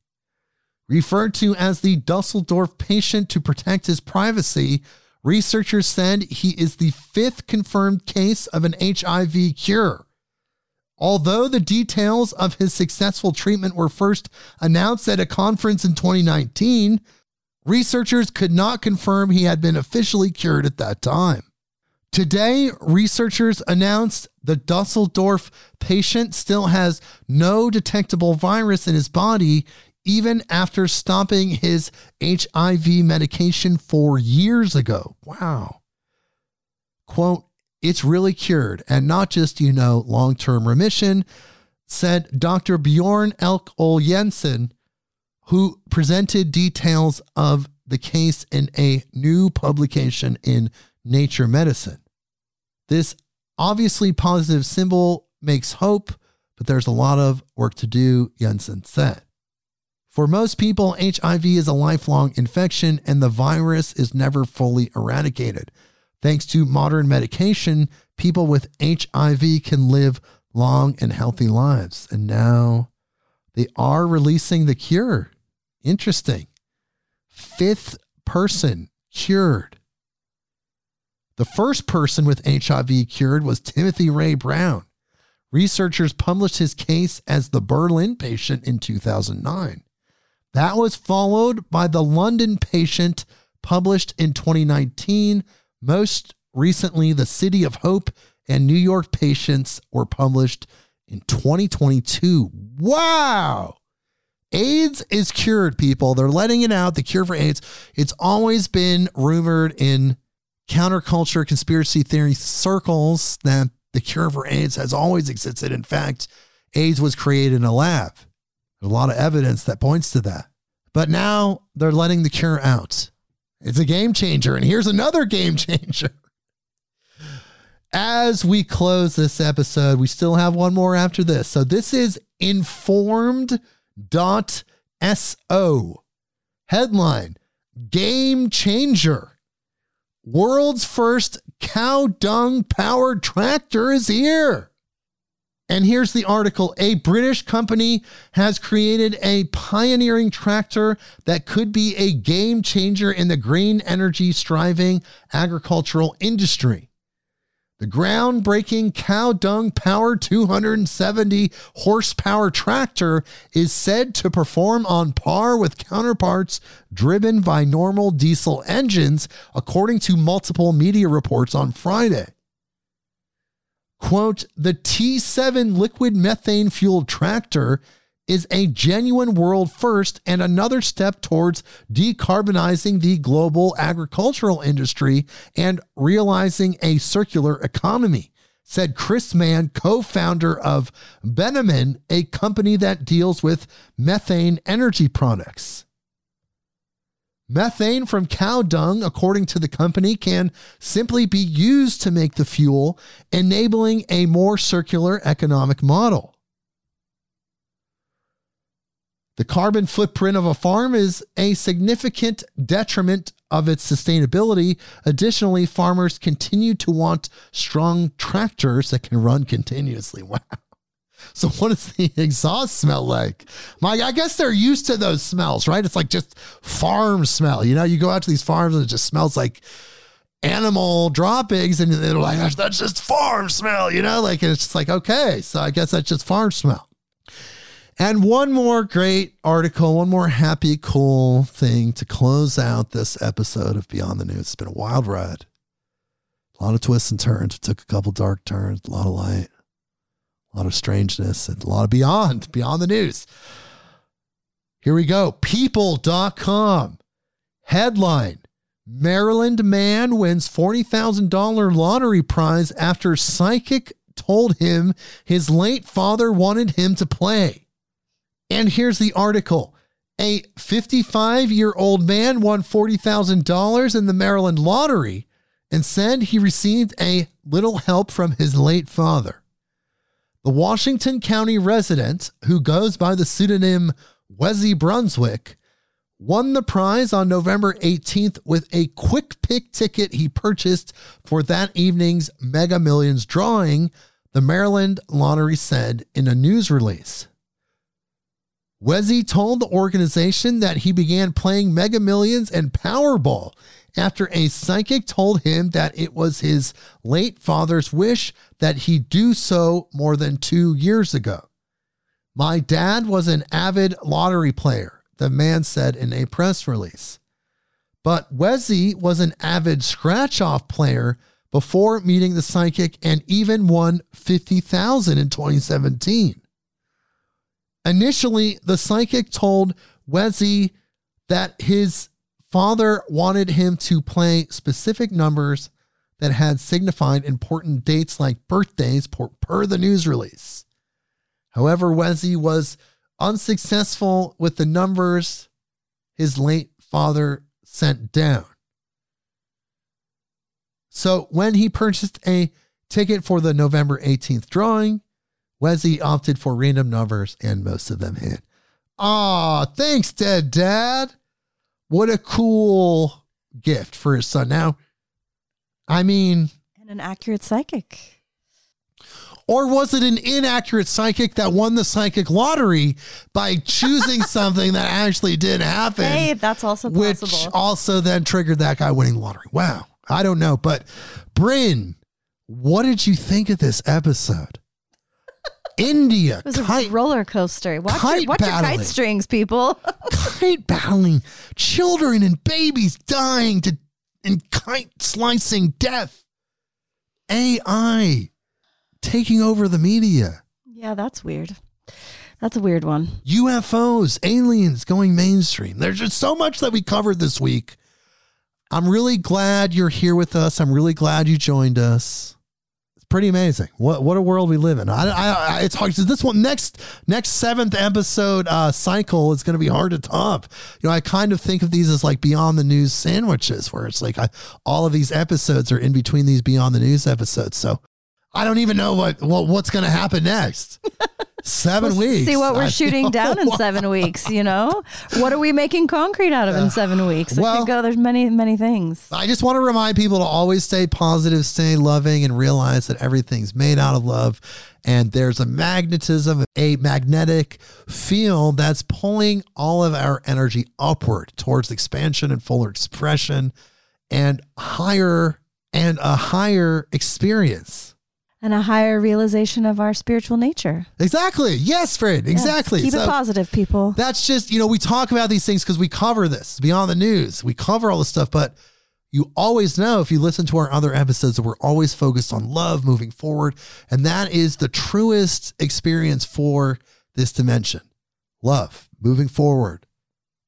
Referred to as the Dusseldorf patient to protect his privacy, researchers said he is the fifth confirmed case of an HIV cure. Although the details of his successful treatment were first announced at a conference in 2019, researchers could not confirm he had been officially cured at that time. Today, researchers announced the Dusseldorf patient still has no detectable virus in his body even after stopping his HIV medication four years ago. Wow. Quote, it's really cured and not just, you know, long term remission, said Dr. Bjorn Erik Ole Jensen, who presented details of the case in a new publication in Nature Medicine. This obviously positive symbol makes hope, but there's a lot of work to do, Jensen said. For most people, HIV is a lifelong infection and the virus is never fully eradicated. Thanks to modern medication, people with HIV can live long and healthy lives. And now they are releasing the cure. Interesting. Fifth person cured. The first person with HIV cured was Timothy Ray Brown. Researchers published his case as the Berlin patient in 2009. That was followed by the London patient published in 2019. Most recently, the City of Hope and New York patients were published in 2022. Wow. AIDS is cured, people. They're letting it out. The cure for AIDS. It's always been rumored in counterculture conspiracy theory circles that the cure for AIDS has always existed. In fact, AIDS was created in a lab. There's a lot of evidence that points to that. But now they're letting the cure out. It's a game changer. And here's another game changer. As we close this episode, we still have one more after this. So this is informed.so. Headline Game changer. World's first cow dung powered tractor is here. And here's the article A British company has created a pioneering tractor that could be a game changer in the green energy striving agricultural industry. The groundbreaking cow dung powered 270 horsepower tractor is said to perform on par with counterparts driven by normal diesel engines, according to multiple media reports on Friday. Quote, the T7 liquid methane fueled tractor is a genuine world first and another step towards decarbonizing the global agricultural industry and realizing a circular economy, said Chris Mann, co founder of Bennamann, a company that deals with methane energy products. Methane from cow dung, according to the company, can simply be used to make the fuel, enabling a more circular economic model. The carbon footprint of a farm is a significant detriment of its sustainability. Additionally, farmers continue to want strong tractors that can run continuously. Wow. So what does the exhaust smell like? My, I guess they're used to those smells, right? It's like just farm smell. You know, you go out to these farms and it just smells like animal droppings, and they're like, that's just farm smell, you know? Like it's just like, okay, so I guess that's just farm smell. And one more great article, one more happy, cool thing to close out this episode of Beyond the News. It's been a wild ride. A lot of twists and turns. We took a couple dark turns, a lot of light, a lot of strangeness, and a lot of beyond, beyond the news. Here we go. People.com. Headline Maryland man wins $40,000 lottery prize after psychic told him his late father wanted him to play. And here's the article. A 55 year old man won $40,000 in the Maryland lottery and said he received a little help from his late father. The Washington County resident, who goes by the pseudonym Wesley Brunswick, won the prize on November 18th with a quick pick ticket he purchased for that evening's Mega Millions drawing, the Maryland Lottery said in a news release. Wezzy told the organization that he began playing Mega Millions and Powerball after a psychic told him that it was his late father's wish that he do so more than two years ago. My dad was an avid lottery player, the man said in a press release. But Wezzy was an avid scratch off player before meeting the psychic and even won 50,000 in 2017. Initially, the psychic told Wezzy that his father wanted him to play specific numbers that had signified important dates like birthdays per, per the news release. However, Wezzy was unsuccessful with the numbers his late father sent down. So when he purchased a ticket for the November 18th drawing, Wezzy opted for random numbers and most of them hit. Aw, thanks, Dead Dad. What a cool gift for his son. Now, I mean, And an accurate psychic. or was it an inaccurate psychic that won the psychic lottery by choosing something that actually did happen? Hey, that's also which possible. also then triggered that guy winning the lottery. Wow. I don't know. But Brynn, what did you think of this episode? India It was a roller coaster. Watch, kite your, watch your kite strings, people. kite battling, children and babies dying to in kite slicing death. AI taking over the media. yeah, that's weird. That's a weird one. UFOs, aliens going mainstream. There's just so much that we covered this week. I'm really glad you're here with us. I'm really glad you joined us. Pretty amazing. What what a world we live in. I, I, I it's hard. This one next next seventh episode uh, cycle is going to be hard to top. You know, I kind of think of these as like beyond the news sandwiches, where it's like I, all of these episodes are in between these beyond the news episodes. So I don't even know what, what what's going to happen next. 7 We'll weeks. See what we're I- shooting down in seven weeks. You know, what are we making concrete out of in uh, seven weeks? It well- go. There's many, many things. I just want to remind people to always stay positive, stay loving, and realize that everything's made out of love. And there's a magnetism, a magnetic field that's pulling all of our energy upward towards expansion and fuller expression and higher and a higher experience. And a higher realization of our spiritual nature. Exactly. Yes, Fred. Yes, Exactly. Keep So- it positive, people. that's just you know we talk about these things because we cover this beyond the news we cover all this stuff but you always know if you listen to our other episodes that we're always focused on love moving forward and that is the truest experience for this dimension love moving forward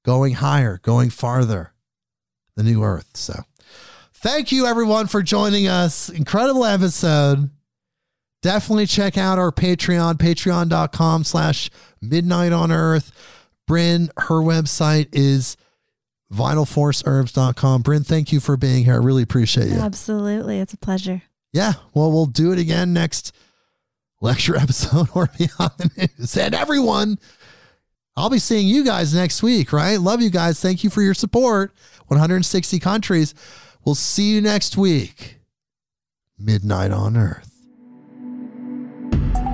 going higher going farther the new earth so thank you everyone for joining us incredible episode definitely check out our patreon patreon.com slash midnight on earth. Brynn her website is vitalforceherbs.com brynn thank you for being here. I really appreciate you. Absolutely. It's a pleasure. yeah. Well we'll do it again next lecture episode or beyond. The news and everyone. I'll be seeing you guys next week right? Love you guys. Thank you for your support. 160 countries. We'll see you next week. Midnight on earth Bye.